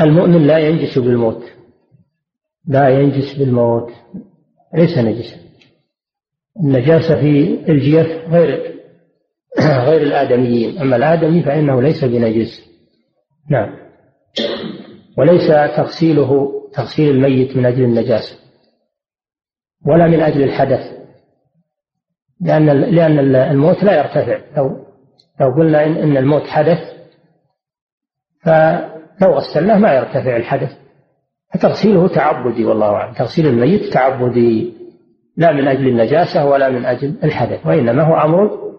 المؤمن لا ينجس بالموت. لا ينجس بالموت ليس نجسا. النجاسة في الجيف غير غير الآدميين. أما الآدمي فإنه ليس بنجس. نعم. وليس تغسيله تغسيل الميت من أجل النجاسة ولا من أجل الحدث لأن لأن الموت لا يرتفع. لو لو قلنا إن, إن الموت حدث فلو غسلناه ما يرتفع الحدث. فتغسيله تعبدي والله أعلم. تغسيل الميت تعبدي. لا من أجل النجاسة ولا من أجل الحدث وإنما هو أمر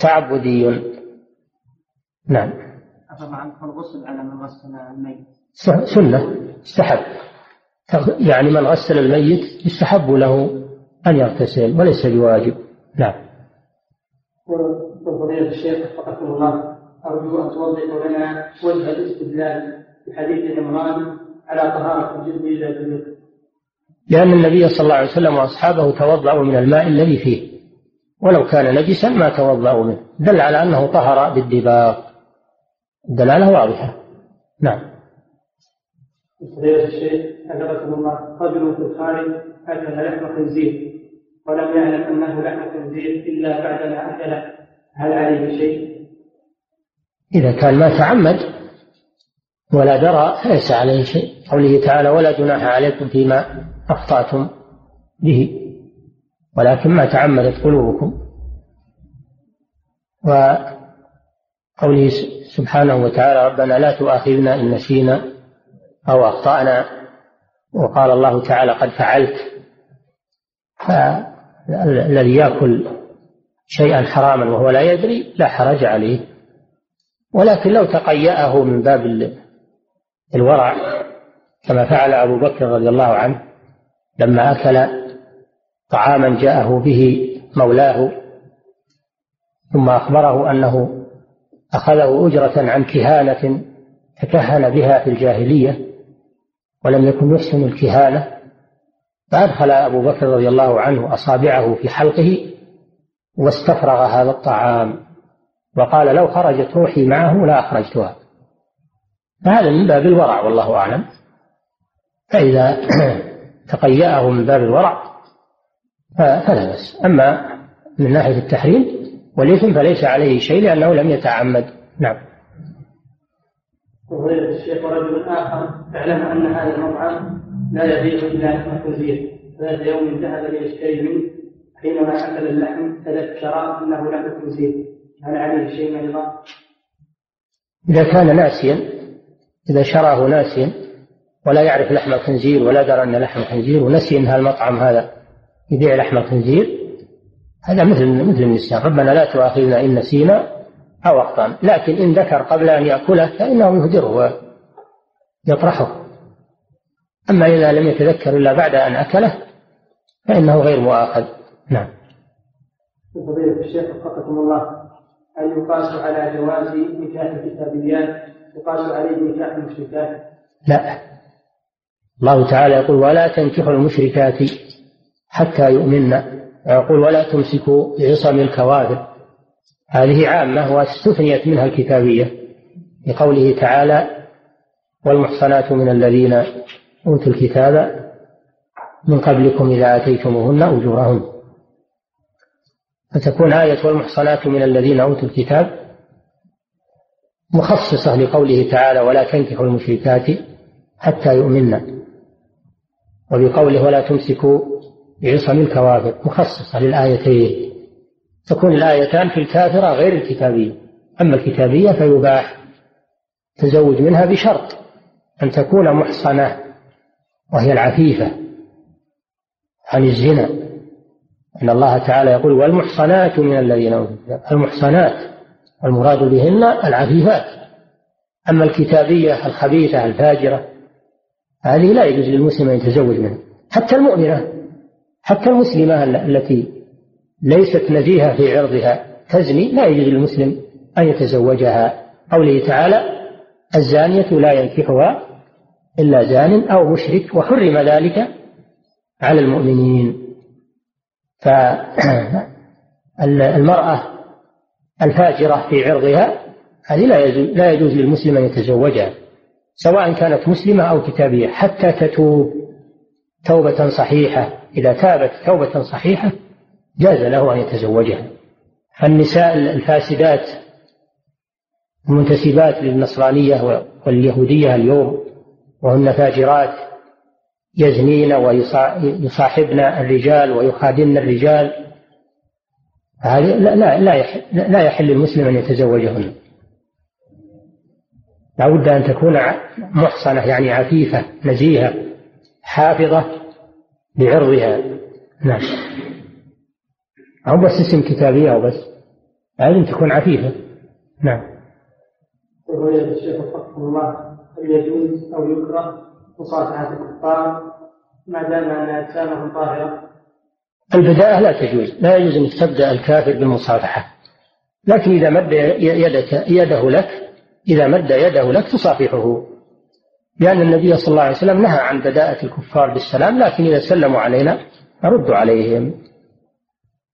تعبدي. نعم. عنك الغسل على من غسل الميت؟ سنة استحب يعني من غسل الميت يستحب له أن يغتسل وليس بواجب. نعم. وفضيلة الشيخ وفقكم الله أرجو أن توضحوا لنا وجه الاستدلال في حديث عمران على طهارة الجسم إذا بلغ لأن النبي صلى الله عليه وسلم وأصحابه توضأوا من الماء الذي فيه. ولو كان نجسا ما توضأوا منه. دل على أنه طهر بالدباغ. الدلالة واضحة. نعم. فضيلة الشيخ حفظكم الله. رجل في الخارج أكل لحم خنزير ولم يعلم أنه لحم خنزير إلا بعدما أكله. هل عليه شيء؟ إذا كان ما تعمد ولا درى فليس عليه شيء. قوله تعالى ولا جناح عليكم فيما أخطأتم به. ولكن ما تعمدت قلوبكم. وقوله سبحانه وتعالى ربنا لا تؤاخذنا إن نسينا أو أخطأنا. وقال الله تعالى قد فعلت. فالذي يأكل شيئا حراما وهو لا يدري لا حرج عليه. ولكن لو تقيأه من باب الورع كما فعل أبو بكر رضي الله عنه لما أكل طعاما جاءه به مولاه ثم أخبره أنه أخذه أجرة عن كهانة تكهن بها في الجاهلية ولم يكن يحسن الكهانة فأدخل أبو بكر رضي الله عنه أصابعه في حلقه واستفرغ هذا الطعام وقال لو خرجت روحي معه لا أخرجتها. فهذا من باب الورع والله أعلم. فإذا تقيأه من باب الورع فلا بأس. أما من ناحية التحريم والإثم فليس عليه شيء لأنه لم يتعمد. نعم. وغير الشيخ ورجل آخر اعلم أن هذا المطعم لا يبيع إلا لحم الخنزير ذات يوم ذهب ليشتري منه حينما أكل اللحم تذكر أنه لحم الخنزير هل عليه شيء أيضا؟ إذا كان ناسيا إذا شراه ناسيا ولا يعرف لحم الخنزير ولا درى أن لحم الخنزير ونسي أن المطعم هذا يبيع لحم الخنزير هذا مثل مثل النسيان ربنا لا تؤاخذنا إن نسينا أو أخطأنا. لكن إن ذكر قبل أن يأكله فإنه يهدره ويطرحه. أما إذا لم يتذكر إلا بعد أن أكله فإنه غير مؤاخذ. نعم. فضيلة الشيخ وفقكم الله هل يقاس على جواز نكاح الكتابيات يقاس عليه نكاح المشركات؟ لا. الله تعالى يقول ولا تنكحوا المشركات حتى يؤمن. ويقول ولا تمسكوا بعصم الكوافر هذه عامة واستثنيت منها الكتابية لقوله تعالى والمحصنات من الذين أوتوا الكتاب من قبلكم إذا آتيتموهن أجورهن. فتكون آية والمحصنات من الذين أوتوا الكتاب مخصصة لقوله تعالى ولا تنكحوا المشركات حتى يؤمن. وبقوله ولا تمسكوا بعصم الكوافر مخصصة للآيتين. تكون الآيتان في الكافرة غير الكتابية. أما الكتابية فيباح. تزوج منها بشرط أن تكون محصنة وهي العفيفة عن الزنا. أن الله تعالى يقول والمحصنات من الذين أوتوا المحصنات. المراد بهن العفيفات. أما الكتابية الخبيثة الفاجرة هذه لا يجوز للمسلم أن يتزوج منها. حتى المؤمنة حتى المسلمة التي ليست نزيهة في عرضها تزني لا يجوز للمسلم أن يتزوجها. قوله تعالى الزانية لا ينكحها إلا زان أو مشرك وحرم ذلك على المؤمنين. فالمرأة الفاجرة في عرضها هذه لا يجوز, لا يجوز للمسلم أن يتزوجها سواء كانت مسلمة أو كتابية حتى تتوب توبة صحيحة إذا تابت توبة صحيحة جاز له أن يتزوجها. فالنساء الفاسدات المنتسبات للنصرانية واليهودية اليوم وهن فاجرات يزنين ويصاحبن الرجال ويخادن الرجال هذه لا لا لا يحل, لا يحل للمسلم أن يتزوجهن. لا بد أن تكون محصنة يعني عفيفة نزيهة حافظة لعرضها. نعم. أو بس اسم كتابية أو بس. لازم تكون عفيفة. نعم. يقول الشيخ وفقه الله هل يجوز أو يكره مصافحة الكفار ما دام أن أجسامهم طاهرة البداءة لا تجوز لا يجوز أنك تبدأ الكافر بالمصافحة. لكن إذا مد يدك يده لك إذا مد يده لك تصافحه. لأن النبي صلى الله عليه وسلم نهى عن بداءة الكفار بالسلام لكن إذا سلموا علينا نرد عليهم.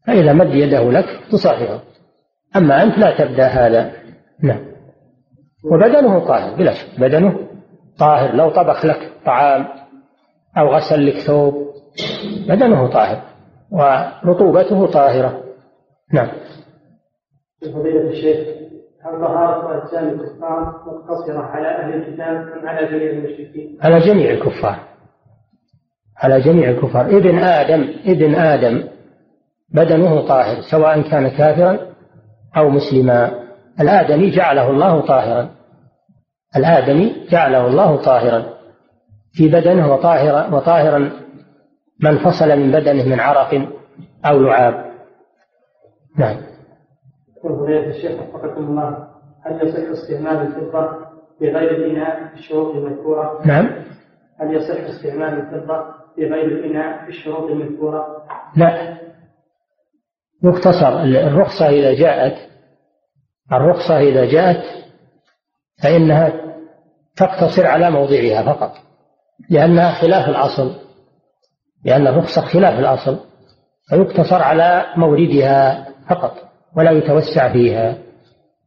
فإذا مد يده لك تصافحه. أما أنت لا تبدأ هذا. نعم. وبدنه طاهر بلا شك. بدنه طاهر لو طبخ لك طعام أو غسل لك ثوب بدنه طاهر. ورطوبته طاهرة. نعم. فضيلة الشيخ هل طهارة أجسام الكفار مقتصرة على أهل الكتاب أم على جميع المشركين؟ على جميع الكفار. على جميع الكفار. ابن آدم ابن آدم بدنه طاهر سواء كان كافرا أو مسلما. الآدمي جعله الله طاهرا. الآدمي جعله الله طاهرا. في بدنه وطاهرا وطاهرا من انفصل من بدنه من عرق أو لعاب. نعم. فضيلة الشيخ وفقكم الله هل يصح استعمال الفضة بغير الإناء في الشروط المذكورة؟ نعم. هل يصح استعمال الفضة بغير الإناء في الشروط المذكورة؟ لا. مختصر. الرخصة إذا جاءت الرخصة إذا جاءت فإنها تقتصر على موضعها فقط لأنها خلاف الأصل. لأن الرخصة خلاف الأصل فيقتصر على موردها فقط ولا يتوسع فيها.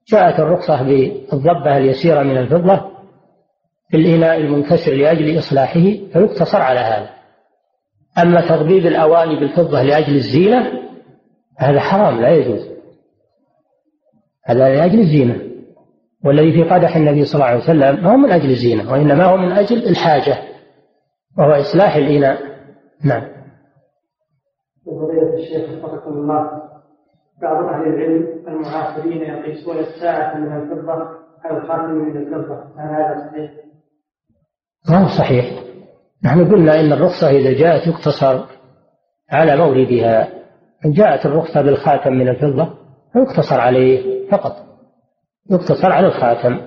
جاءت الرخصة بالضبة اليسيرة من الفضة في الإناء المنكسر لأجل إصلاحه فيقتصر على هذا. أما تغبيب الأواني بالفضة لأجل الزينة هذا حرام لا يجوز. هذا لأجل الزينة. والذي في قدح النبي صلى الله عليه وسلم ما هو من أجل الزينة وإنما هو من أجل الحاجة وهو إصلاح الإناء. نعم. فضيلة الشيخ وفقكم الله بعض أهل العلم المعاصرين يقيسون الساعة من الفضة على الخاتم من الفضة هل هذا صحيح؟ ما هو صحيح. نحن قلنا إن الرخصة إذا جاءت يقتصر على موردها إن جاءت الرخصة بالخاتم من الفضة فيقتصر عليه فقط. يقتصر على الخاتم.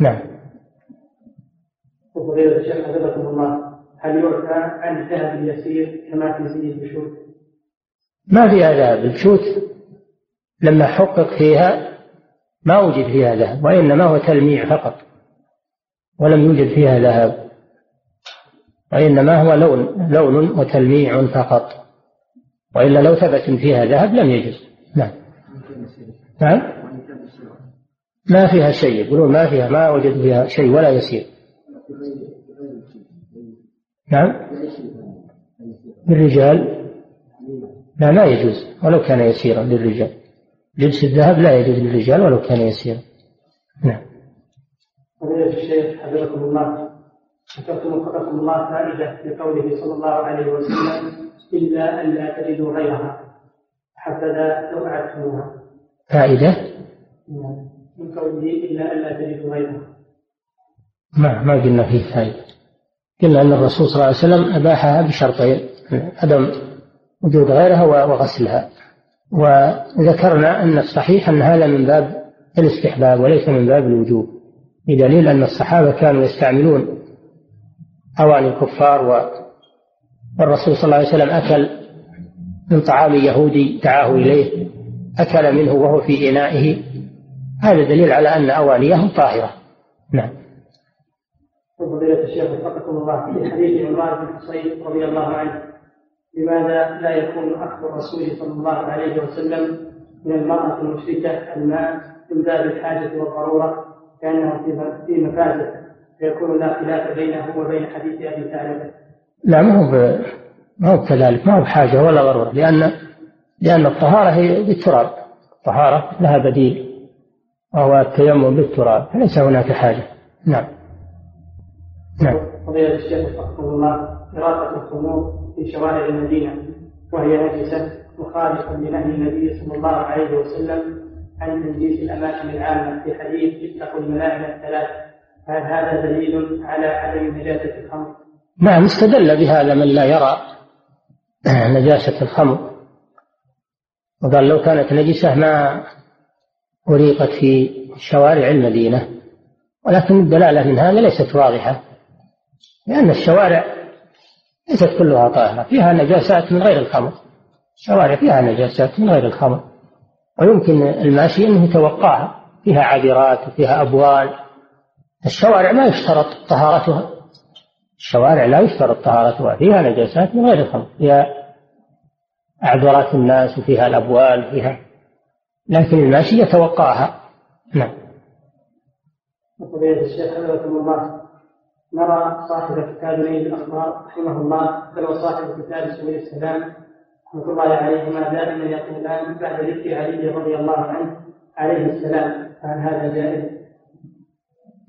نعم. وفضيلة الشيخ حفظكم الله هل يعفى عن الذهب اليسير كما في زي البشوت؟ ما فيها ذهب البشوت لما حقق فيها ما وجد فيها ذهب وإنما هو تلميع فقط ولم يوجد فيها ذهب وإنما هو لون لون وتلميع فقط وإلا لو ثبت فيها ذهب لم يجوز نعم. نعم؟ ما فيها شيء يقولون ما فيها ما وجد فيها شيء ولا يسير. نعم؟ للرجال؟ لا لا يجوز. ولو كان يسيرا للرجال. جلس الذهب لا يجوز للرجال ولو كان يسيرا. نعم. فضيلة الشيخ حفظكم الله. ذكرتم وفقكم الله فائدة في قوله صلى الله عليه وسلم إلا أن لا تجدوا غيرها. حفظ توعدتموها فائدة؟ نعم. من قوله إلا أن لا تجدوا غيرها. ما ما قلنا فيه فائدة. قلنا أن الرسول صلى الله عليه وسلم أباحها بشرطين عدم وجود غيرها وغسلها. وذكرنا أن الصحيح أن هذا من باب الاستحباب وليس من باب الوجوب. بدليل أن الصحابة كانوا يستعملون أواني الكفار والرسول صلى الله عليه وسلم أكل من طعام يهودي دعاه إليه أكل منه وهو في إنائه. هذا دليل على أن أوانيهم طاهرة. نعم. فضيلة الشيخ وفقكم الله في حديث عمران بن حصين رضي الله عنه لماذا لا يكون أخذ الرسول صلى الله عليه وسلم من المرأة المشركة الماء من باب الحاجة والضرورة كأنه في مفازة فيكون لا خلاف بينه وبين حديث أبي ثعلبة لا ما هو ما هو كذلك ما هو بحاجة ولا ضرورة لأن لأن الطهارة هي بالتراب الطهارة لها بديل وهو التيمم بالتراب فليس هناك حاجة. نعم. نعم. فضيلة الشيخ وفقكم الله إراقة الخمور في شوارع المدينة وهي نجسة مخالفة لنهي النبي صلى الله عليه وسلم عن تنجيس الأماكن العامة في حديث اتقوا الملاعن الثلاث. هل هذا دليل على عدم نجاسة الخمر؟ نعم استدل بهذا من لا يرى نجاسة الخمر. وقال لو كانت نجسة ما أريقت في شوارع المدينة ولكن الدلالة من هذا ليست واضحة. لأن الشوارع ليست كلها طاهرة فيها نجاسات من غير الخمر. الشوارع فيها نجاسات من غير الخمر. ويمكن الماشي أنه يتوقعها. فيها عابرات وفيها أبوال. الشوارع ما يشترط طهارتها. الشوارع لا يشترط طهارتها. فيها نجاسات من غير الخمر. فيها أعذرات الناس وفيها الأبوال فيها. لكن الماشي يتوقعها. نعم. الشيخ حفظكم الله. نرى صاحب كتاب نيل الأخبار رحمه الله بل وصاحب كتاب سبيل السلام رحمة الله عليهما دائما يقولان بعد ذكر علي رضي الله عنه عليه السلام فهل هذا جائز؟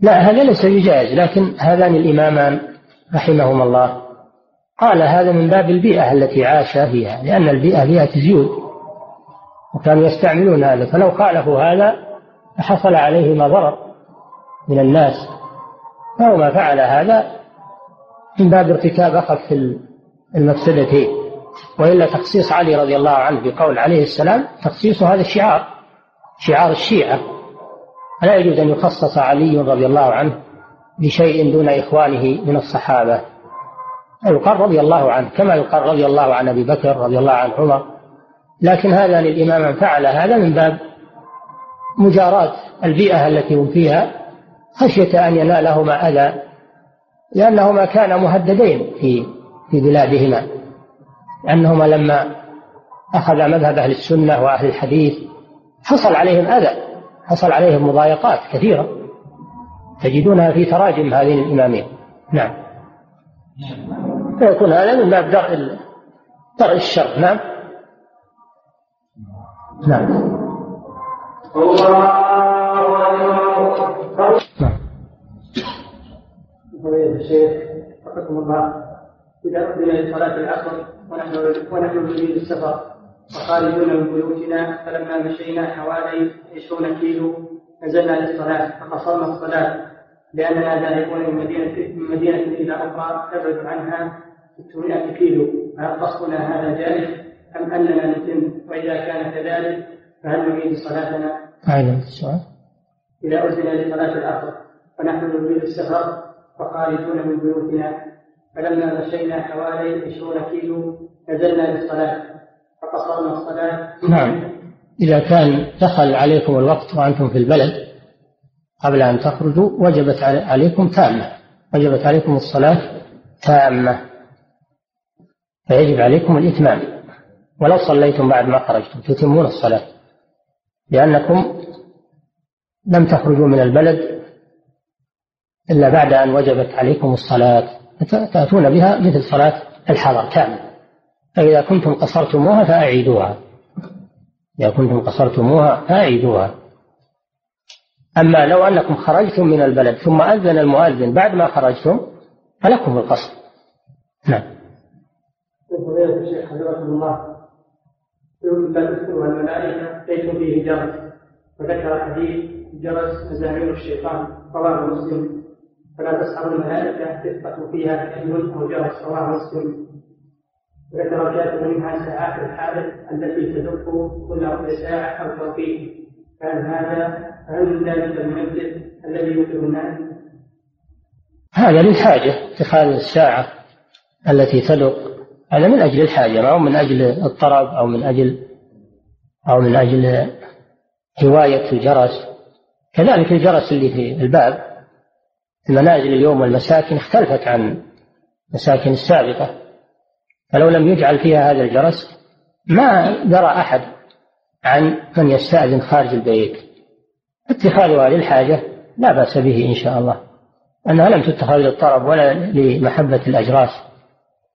لا هذا ليس بجائز لكن هذان الإمامان رحمهما الله قال هذا من باب البيئة التي عاش فيها لأن البيئة فيها تزيود وكانوا يستعملون هذا فلو خالفوا هذا لحصل عليهما ضرر من الناس فهو ما فعل هذا من باب ارتكاب أخف المفسدتين. وإلا تخصيص علي رضي الله عنه بقول عليه السلام تخصيص هذا الشعار شعار الشيعة. فلا يجوز أن يخصص علي رضي الله عنه بشيء دون إخوانه من الصحابة. يقال رضي الله عنه كما يقال رضي الله عن أبي بكر رضي الله عن عمر. لكن هذا الإمام فعل هذا من باب مجاراة البيئة التي هم فيها خشية أن ينالهما أذى لأنهما كانا مهددين في في بلادهما. لأنهما لما أخذ مذهب أهل السنة وأهل الحديث حصل عليهم أذى حصل عليهم مضايقات كثيرة. تجدونها في تراجم هذين الإمامين. نعم. فيكون هذا من باب درء درء الشر. نعم. نعم. نعم فضيلة الشيخ الله إذا أذن لصلاة العصر ونحن ونحن نريد السفر وخارجون من بيوتنا فلما مشينا حوالي 20 كيلو نزلنا للصلاة فقصرنا الصلاة لأننا ذاهبون من مدينة من مدينة إلى أخرى تبعد عنها 600 كيلو فهل قصدنا هذا جائز أم أننا نتم وإذا كان كذلك فهل نعيد صلاتنا؟ أعلم السؤال إذا أذن لصلاة العصر ونحن نريد السفر وخارجون من بيوتنا. فلما مشينا حوالي 20 كيلو نزلنا للصلاة فقصرنا الصلاة. نعم. إذا كان دخل عليكم الوقت وأنتم في البلد قبل أن تخرجوا وجبت عليكم تامة. وجبت عليكم الصلاة تامة. فيجب عليكم الإتمام. ولو صليتم بعد ما خرجتم تتمون الصلاة. لأنكم لم تخرجوا من البلد إلا بعد أن وجبت عليكم الصلاة تأتون بها مثل صلاة الحضر كامل فإذا كنتم قصرتموها فأعيدوها. إذا كنتم قصرتموها فأعيدوها. أما لو أنكم خرجتم من البلد ثم أذن المؤذن بعد ما خرجتم فلكم القصر. نعم. الشيخ الله يقول لا تذكرها الملائكة ليس فيه جرس وذكر حديث جرس مزامير الشيطان رواه مسلم. فلا تسحر الملائكة تثبت فيها كلم أو جرس رواه مسلم. وذكر كاتب منها ساعات الحادث التي تدق كل ربع ساعة أو توقيت كان هذا هل ذلك المنبه الذي يوقظ الناس؟ هذا للحاجة اتخاذ الساعة التي تدق. هذا من أجل الحاجة أو من أجل الطرب أو من أجل أو من أجل هواية الجرس. كذلك الجرس اللي في الباب المنازل اليوم والمساكن اختلفت عن المساكن السابقة. فلو لم يجعل فيها هذا الجرس ما درى أحد عن من يستأذن خارج البيت. اتخاذها للحاجة لا بأس به إن شاء الله أنها لم تتخذ للطرب ولا لمحبة الأجراس.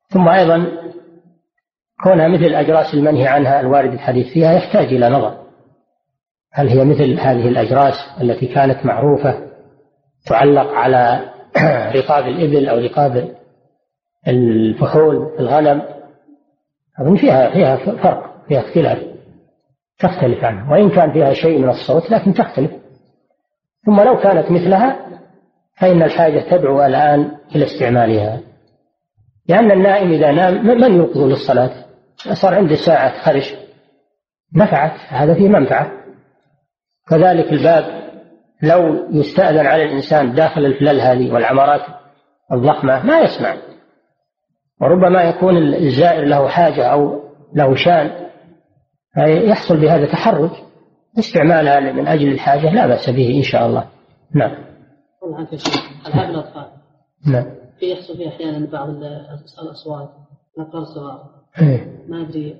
ثم أيضا كونها مثل الأجراس المنهي عنها الوارد الحديث فيها يحتاج إلى نظر. هل هي مثل هذه الأجراس التي كانت معروفة تعلق على رقاب الإبل أو رقاب الفحول الغنم؟ أظن فيها فيها فرق فيها اختلاف. تختلف عنه وإن كان فيها شيء من الصوت لكن تختلف. ثم لو كانت مثلها فإن الحاجة تدعو الآن إلى استعمالها. لأن النائم إذا نام من يوقظ للصلاة؟ صار عنده ساعة خرج. نفعت هذا فيه منفعة. كذلك الباب لو يستأذن على الإنسان داخل الفلل هذه والعمارات الضخمة ما يسمع. وربما يكون الزائر له حاجة أو له شان يحصل بهذا تحرج استعمالها من أجل الحاجة لا بأس به إن شاء الله. نعم. ألعاب الأطفال نعم. في يحصل فيه أحيانا بعض الأصوات الأطفال الصغار إيه. ما أدري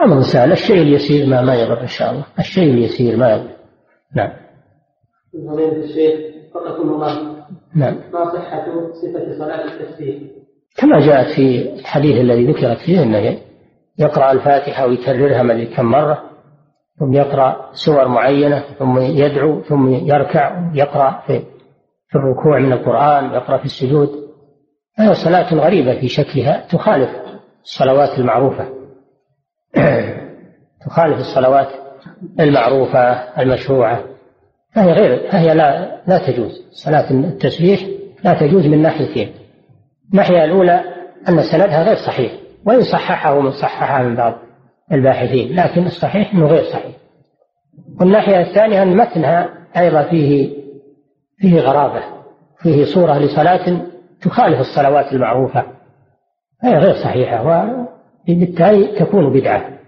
أمر سهل الشيء اليسير ما ما يضر إن شاء الله. الشيء اليسير ما يضر نعم. فضيلة الشيخ وفقكم الله نعم. ما صحة صفة صلاة التسبيح؟ كما جاءت في الحديث الذي ذكرت فيه أنه يقرأ الفاتحة ويكررها ما كم مرة ثم يقرأ سور معينة ثم يدعو ثم يركع يقرأ في في الركوع من القرآن يقرأ في السجود. هذه صلاة غريبة في شكلها تخالف الصلوات المعروفة. تخالف الصلوات المعروفة المشروعة. فهي غير فهي لا لا تجوز. صلاة التسبيح لا تجوز من ناحيتين. الناحية الأولى أن سندها غير صحيح وإن صححه من صححها من بعض الباحثين لكن الصحيح أنه غير صحيح. والناحية الثانية أن متنها أيضا فيه فيه غرابة فيه صورة لصلاة تخالف الصلوات المعروفة. هي غير صحيحة وبالتالي تكون بدعة.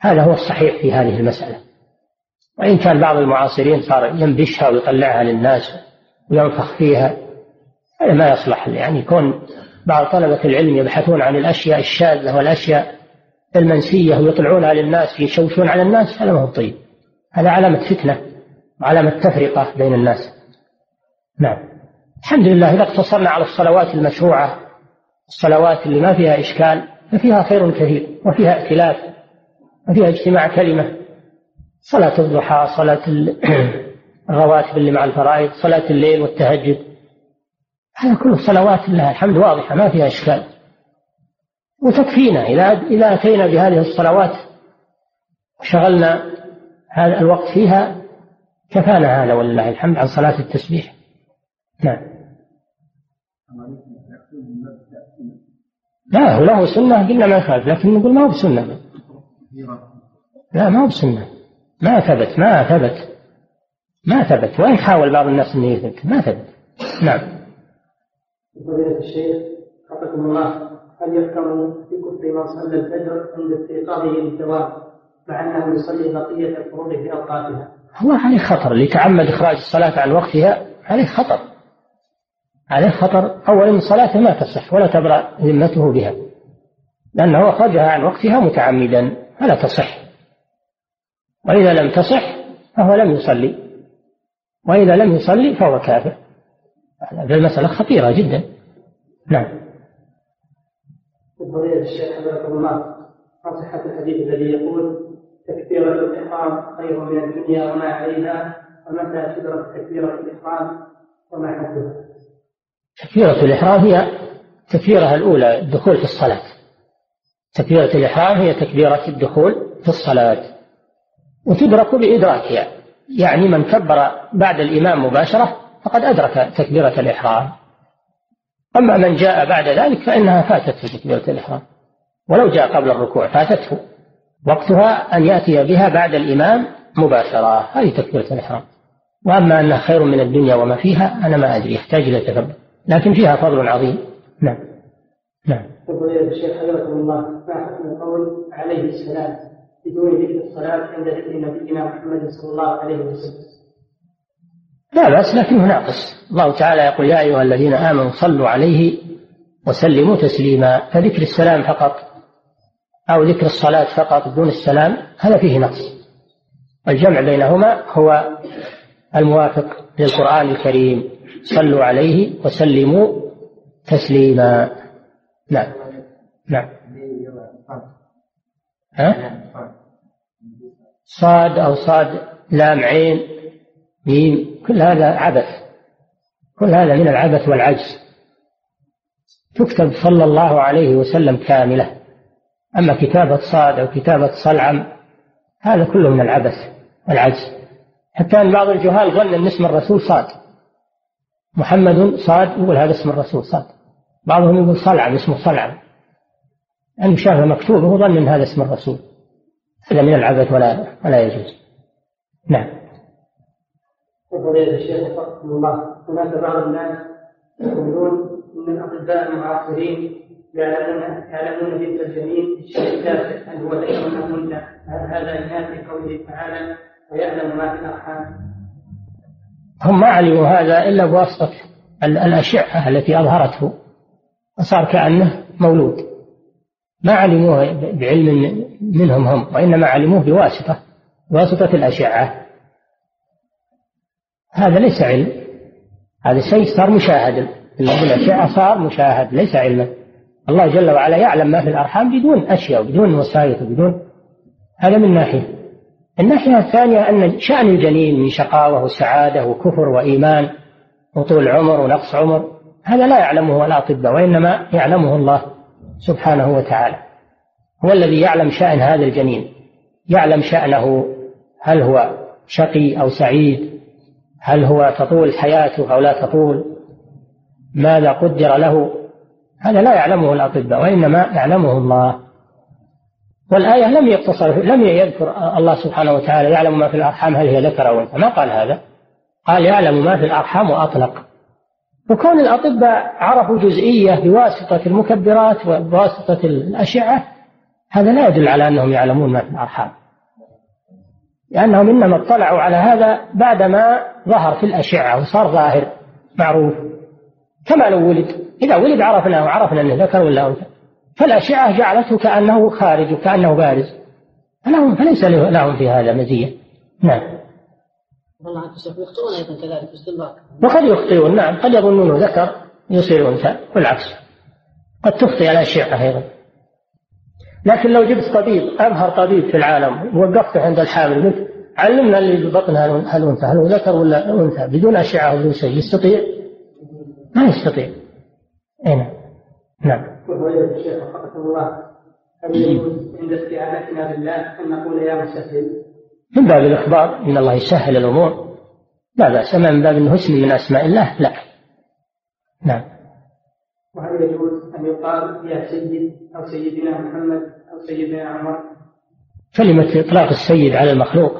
هذا هو الصحيح في هذه المسألة. وإن كان بعض المعاصرين صار ينبشها ويطلعها للناس وينفخ فيها هذا ما يصلح. يعني يكون بعض طلبة العلم يبحثون عن الأشياء الشاذة والأشياء المنسية ويطلعونها للناس يشوشون على الناس هذا ما هو طيب. هذا علامة فتنة وعلامة تفرقة بين الناس. نعم. الحمد لله إذا اقتصرنا على الصلوات المشروعة الصلوات اللي ما فيها إشكال ففيها خير كثير وفيها ائتلاف وفيها اجتماع كلمة. صلاة الضحى صلاة الرواتب اللي مع الفرائض صلاة الليل والتهجد. هذا كله صلوات لله الحمد واضحة ما فيها إشكال. وتكفينا إذا إذا أتينا بهذه الصلوات وشغلنا هذا الوقت فيها كفانا هذا ولله الحمد عن صلاة التسبيح. نعم. لا هو له سنة قلنا ما يخالف لكن نقول ما هو بسنة. لا ما هو بسنة. ما ثبت ما ثبت. ما ثبت. وإن حاول بعض الناس أن يثبت؟ ما ثبت. نعم. فضيلة الشيخ حفظكم الله هل يحكم في كفر من صلى الفجر عند استيقاظه للدوام مع أنه يصلي بقية الفروض في أوقاتها؟ هو عليه خطر. اللي يتعمد إخراج الصلاة عن وقتها عليه خطر. عليه خطر. اولا صلاته ما تصح ولا تبرأ ذمته بها لأنه أخرجها عن وقتها متعمدا فلا تصح. وإذا لم تصح فهو لم يصلي وإذا لم يصلي فهو كافر. هذه المسألة خطيرة جدا. نعم. الشيخ الله صحة الحديث الذي يقول تكبيرة الإحرام خير من الدنيا وما عليها ومتى تدرك تكبيرة الإحرام وما حدها؟ تكبيرة الإحرام هي تكبيرة الأولى الدخول في الصلاة. تكبيرة الإحرام هي تكبيرة الدخول في الصلاة. وتدرك بإدراكها. يعني من كبر بعد الإمام مباشرة فقد أدرك تكبيرة الإحرام. أما من جاء بعد ذلك فإنها فاتته تكبيرة الإحرام. ولو جاء قبل الركوع فاتته. وقتها أن يأتي بها بعد الإمام مباشرة. هذه تكبيرة الإحرام. وأما أنها خير من الدنيا وما فيها أنا ما أدري. يحتاج إلى تفبر لكن فيها فضل عظيم. نعم. نعم. فضيلة الشيخ حفظكم الله. ما حكم القول عليه السلام بدون ذكر الصلاة عند ذكر نبينا محمد صلى الله عليه وسلم. لا بأس لكنه ناقص. الله تعالى يقول يا أيها الذين آمنوا صلوا عليه وسلموا تسليما. فذكر السلام فقط أو ذكر الصلاة فقط دون السلام هذا فيه نقص. الجمع بينهما هو الموافق للقرآن الكريم. صلوا عليه وسلموا تسليما. نعم. نعم. ها؟ صاد أو صاد لام عين ميم كل هذا عبث. كل هذا من العبث والعجز. تكتب صلى الله عليه وسلم كاملة. أما كتابة صاد أو كتابة صلعم هذا كله من العبث والعجز. حتى أن بعض الجهال ظن أن اسم الرسول صاد. محمد صاد يقول هذا اسم الرسول صاد. بعضهم يقول صلعم اسمه صلعم أن شافه مكتوب وهو ظن أن هذا اسم الرسول. هذا من العبث ولا ولا يجوز. نعم. فضيلة الشيخ وفقكم الله هناك بعض الناس يقولون إن الأطباء المعاصرين يعلمون يعلمون في الشهر التاسع هل هو ذكر ام انثى هذا قوله تعالى ويعلم ما في الأرحام. هم ما علموا هذا إلا بواسطة الأشعة التي أظهرته وصار كأنه مولود. ما علموه بعلم منهم هم وإنما علموه بواسطة بواسطة الأشعة. هذا ليس علم هذا شيء صار مشاهد. الأشياء صار مشاهد ليس علما. الله جل وعلا يعلم ما في الأرحام بدون أشياء وبدون وسائط وبدون هذا من ناحية. الناحية الثانية أن شأن الجنين من شقاوة وسعادة وكفر وإيمان وطول عمر ونقص عمر هذا لا يعلمه الأطباء وإنما يعلمه الله سبحانه وتعالى. هو الذي يعلم شأن هذا الجنين يعلم شأنه هل هو شقي أو سعيد هل هو تطول حياته أو لا تطول ماذا قدر له هذا لا يعلمه الأطباء وإنما يعلمه الله. والآية لم يقتصر لم يذكر الله سبحانه وتعالى يعلم ما في الأرحام هل هي ذكر أو أنثى. ما قال هذا؟ قال يعلم ما في الأرحام وأطلق. وكون الأطباء عرفوا جزئية بواسطة المكبرات وبواسطة الأشعة هذا لا يدل على أنهم يعلمون ما في الأرحام. لأنهم إنما اطلعوا على هذا بعدما ظهر في الأشعة وصار ظاهر معروف. كما لو ولد إذا ولد عرفناه وعرفنا أنه ذكر ولا أنثى. فالأشعة جعلته كأنه خارج وكأنه بارز. فلهم فليس لهم في هذا مزية. نعم. والله يخطئون أيضا كذلك وقد يخطئون نعم. قد يظنونه ذكر يصير أنثى والعكس. قد تخطئ الأشعة أيضا. لكن لو جبت طبيب أمهر طبيب في العالم ووقفته عند الحامل قلت علمنا اللي ببطنها هل أنثى هل هو ذكر ولا أنثى؟ بدون أشعة وبدون شيء يستطيع؟ ما يستطيع. أي نعم. نعم. وهو الشيخ الله هل يجوز عند استعانتنا بالله أن نقول يا مسهل؟ من باب الإخبار إن الله يسهل الأمور. لا بأس أما من باب أنه اسم من أسماء الله لا. نعم. وهل يجوز أن يقال يا سيد أو سيدنا محمد أو سيدنا عمر؟ كلمة إطلاق السيد على المخلوق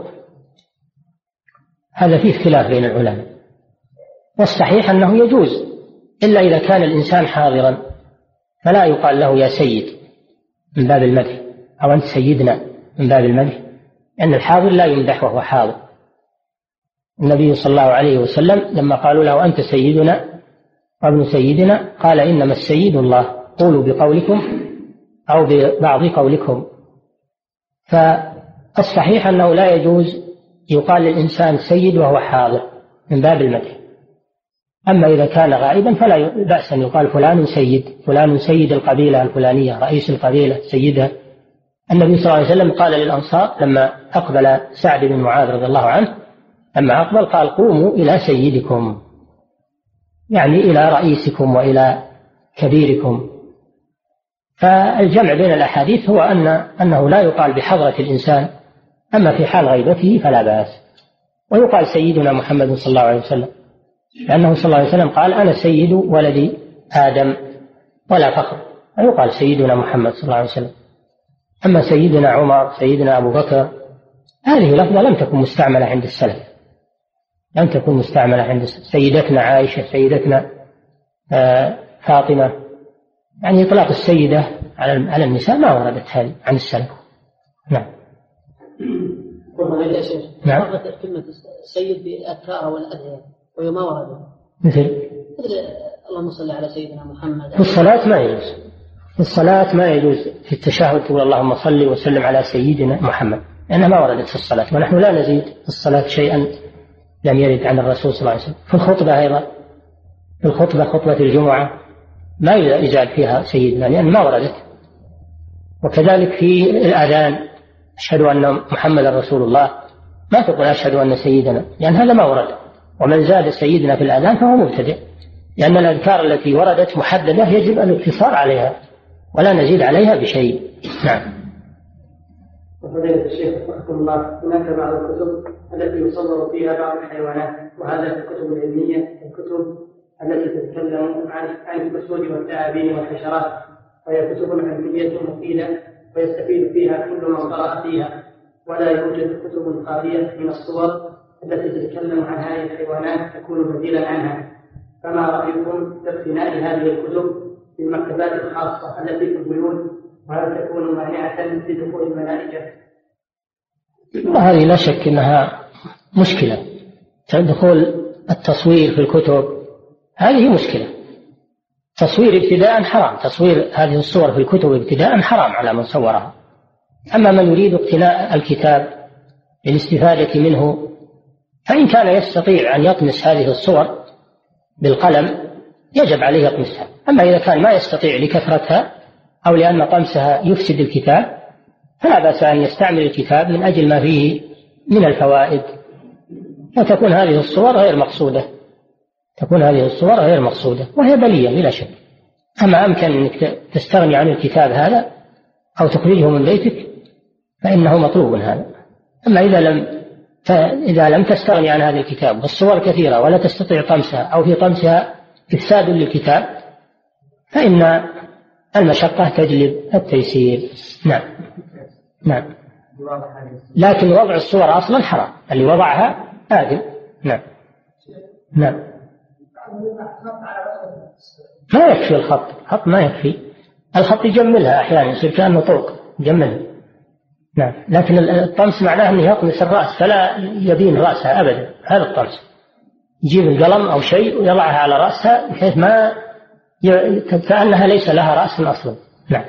هذا فيه خلاف بين العلماء. والصحيح أنه يجوز إلا إذا كان الإنسان حاضرا. فلا يقال له يا سيد من باب المدح أو أنت سيدنا من باب المدح لأن الحاضر لا يمدح وهو حاضر. النبي صلى الله عليه وسلم لما قالوا له أنت سيدنا وابن سيدنا قال إنما السيد الله قولوا بقولكم أو ببعض قولكم. فالصحيح أنه لا يجوز يقال للإنسان سيد وهو حاضر من باب المدح. أما إذا كان غائبا فلا بأس أن يقال فلان سيد فلان سيد القبيلة الفلانية رئيس القبيلة سيدها. النبي صلى الله عليه وسلم قال للأنصار لما أقبل سعد بن معاذ رضي الله عنه لما أقبل قال قوموا إلى سيدكم يعني إلى رئيسكم وإلى كبيركم. فالجمع بين الأحاديث هو أن أنه لا يقال بحضرة الإنسان أما في حال غيبته فلا بأس. ويقال سيدنا محمد صلى الله عليه وسلم. لأنه صلى الله عليه وسلم قال أنا سيد ولد آدم ولا فخر. ويقال سيدنا محمد صلى الله عليه وسلم. أما سيدنا عمر سيدنا أبو بكر هذه لفظة لم تكن مستعملة عند السلف. لم تكن مستعملة عند سيدتنا عائشة سيدتنا آه، فاطمة. يعني إطلاق السيدة على على النساء ما وردت هذه عن السلف. نعم. يا شيخ نعم. كلمة السيد بالأذكار والأدعية وهي ما ورد مثل؟ مثل اللهم صل على سيدنا محمد. في الصلاة ما يجوز. في الصلاة ما يجوز في التشهد تقول اللهم صل وسلم على سيدنا محمد. لأنها ما وردت في الصلاة. ونحن لا نزيد في الصلاة شيئا لم يرد عن الرسول صلى الله عليه وسلم. في الخطبة أيضا. في الخطبة خطبة الجمعة ما يزال فيها سيدنا لأن ما وردت. وكذلك في الأذان. أشهد أن محمدا رسول الله. ما تقول أشهد أن سيدنا. لأن هذا ما ورد. ومن زاد سيدنا في الأذان فهو مبتدع لأن الأذكار التي وردت محددة يجب الاقتصار عليها ولا نزيد عليها بشيء. نعم. وفضيلة الشيخ رحمه الله. هناك بعض الكتب التي يصور فيها بعض الحيوانات وهذا في الكتب العلمية الكتب التي تتكلم عن عن الأسود والثعابين والحشرات وهي كتب علمية مفيدة ويستفيد فيها كل من قرأ فيها ولا يوجد كتب خالية من الصور التي تتكلم عن هذه الحيوانات تكون بديلا عنها. فما رأيكم في اقتناء هذه الكتب في المكتبات الخاصة التي في البيوت؟ وهل تكون مانعة لدخول الملائكة؟ هذه لا شك أنها مشكلة. دخول التصوير في الكتب هذه مشكلة. تصوير ابتداء حرام. تصوير هذه الصور في الكتب ابتداء حرام على من صورها. أما من يريد اقتناء الكتاب للاستفادة منه فإن كان يستطيع أن يطمس هذه الصور بالقلم يجب عليه يطمسها. أما إذا كان ما يستطيع لكثرتها أو لأن طمسها يفسد الكتاب فلا بأس أن يستعمل الكتاب من أجل ما فيه من الفوائد. وتكون هذه الصور غير مقصودة. تكون هذه الصور غير مقصودة وهي بلية بلا شك. أما أمكن أنك تستغني عن الكتاب هذا أو تخرجه من بيتك فإنه مطلوب هذا. أما إذا لم فإذا لم تستغني عن هذا الكتاب والصور كثيرة ولا تستطيع طمسها أو في طمسها إفساد للكتاب فإن المشقة تجلب التيسير. نعم. نعم. لكن وضع الصور أصلا حرام. اللي وضعها آثم نعم. نعم. ما يكفي الخط. الخط ما يكفي. الخط يجملها أحيانا يصير كأنه طوق يجملها نعم. لكن الطمس معناه أنه يطمس الرأس فلا يبين رأسها أبدا هذا الطمس. يجيب القلم أو شيء ويضعها على رأسها بحيث ما ي... كأنها ليس لها رأس أصلا. نعم.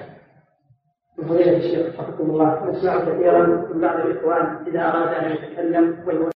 فضيلة الشيخ وفقكم الله. نسمع كثيرا من بعض الإخوان إذا أراد أن يتكلم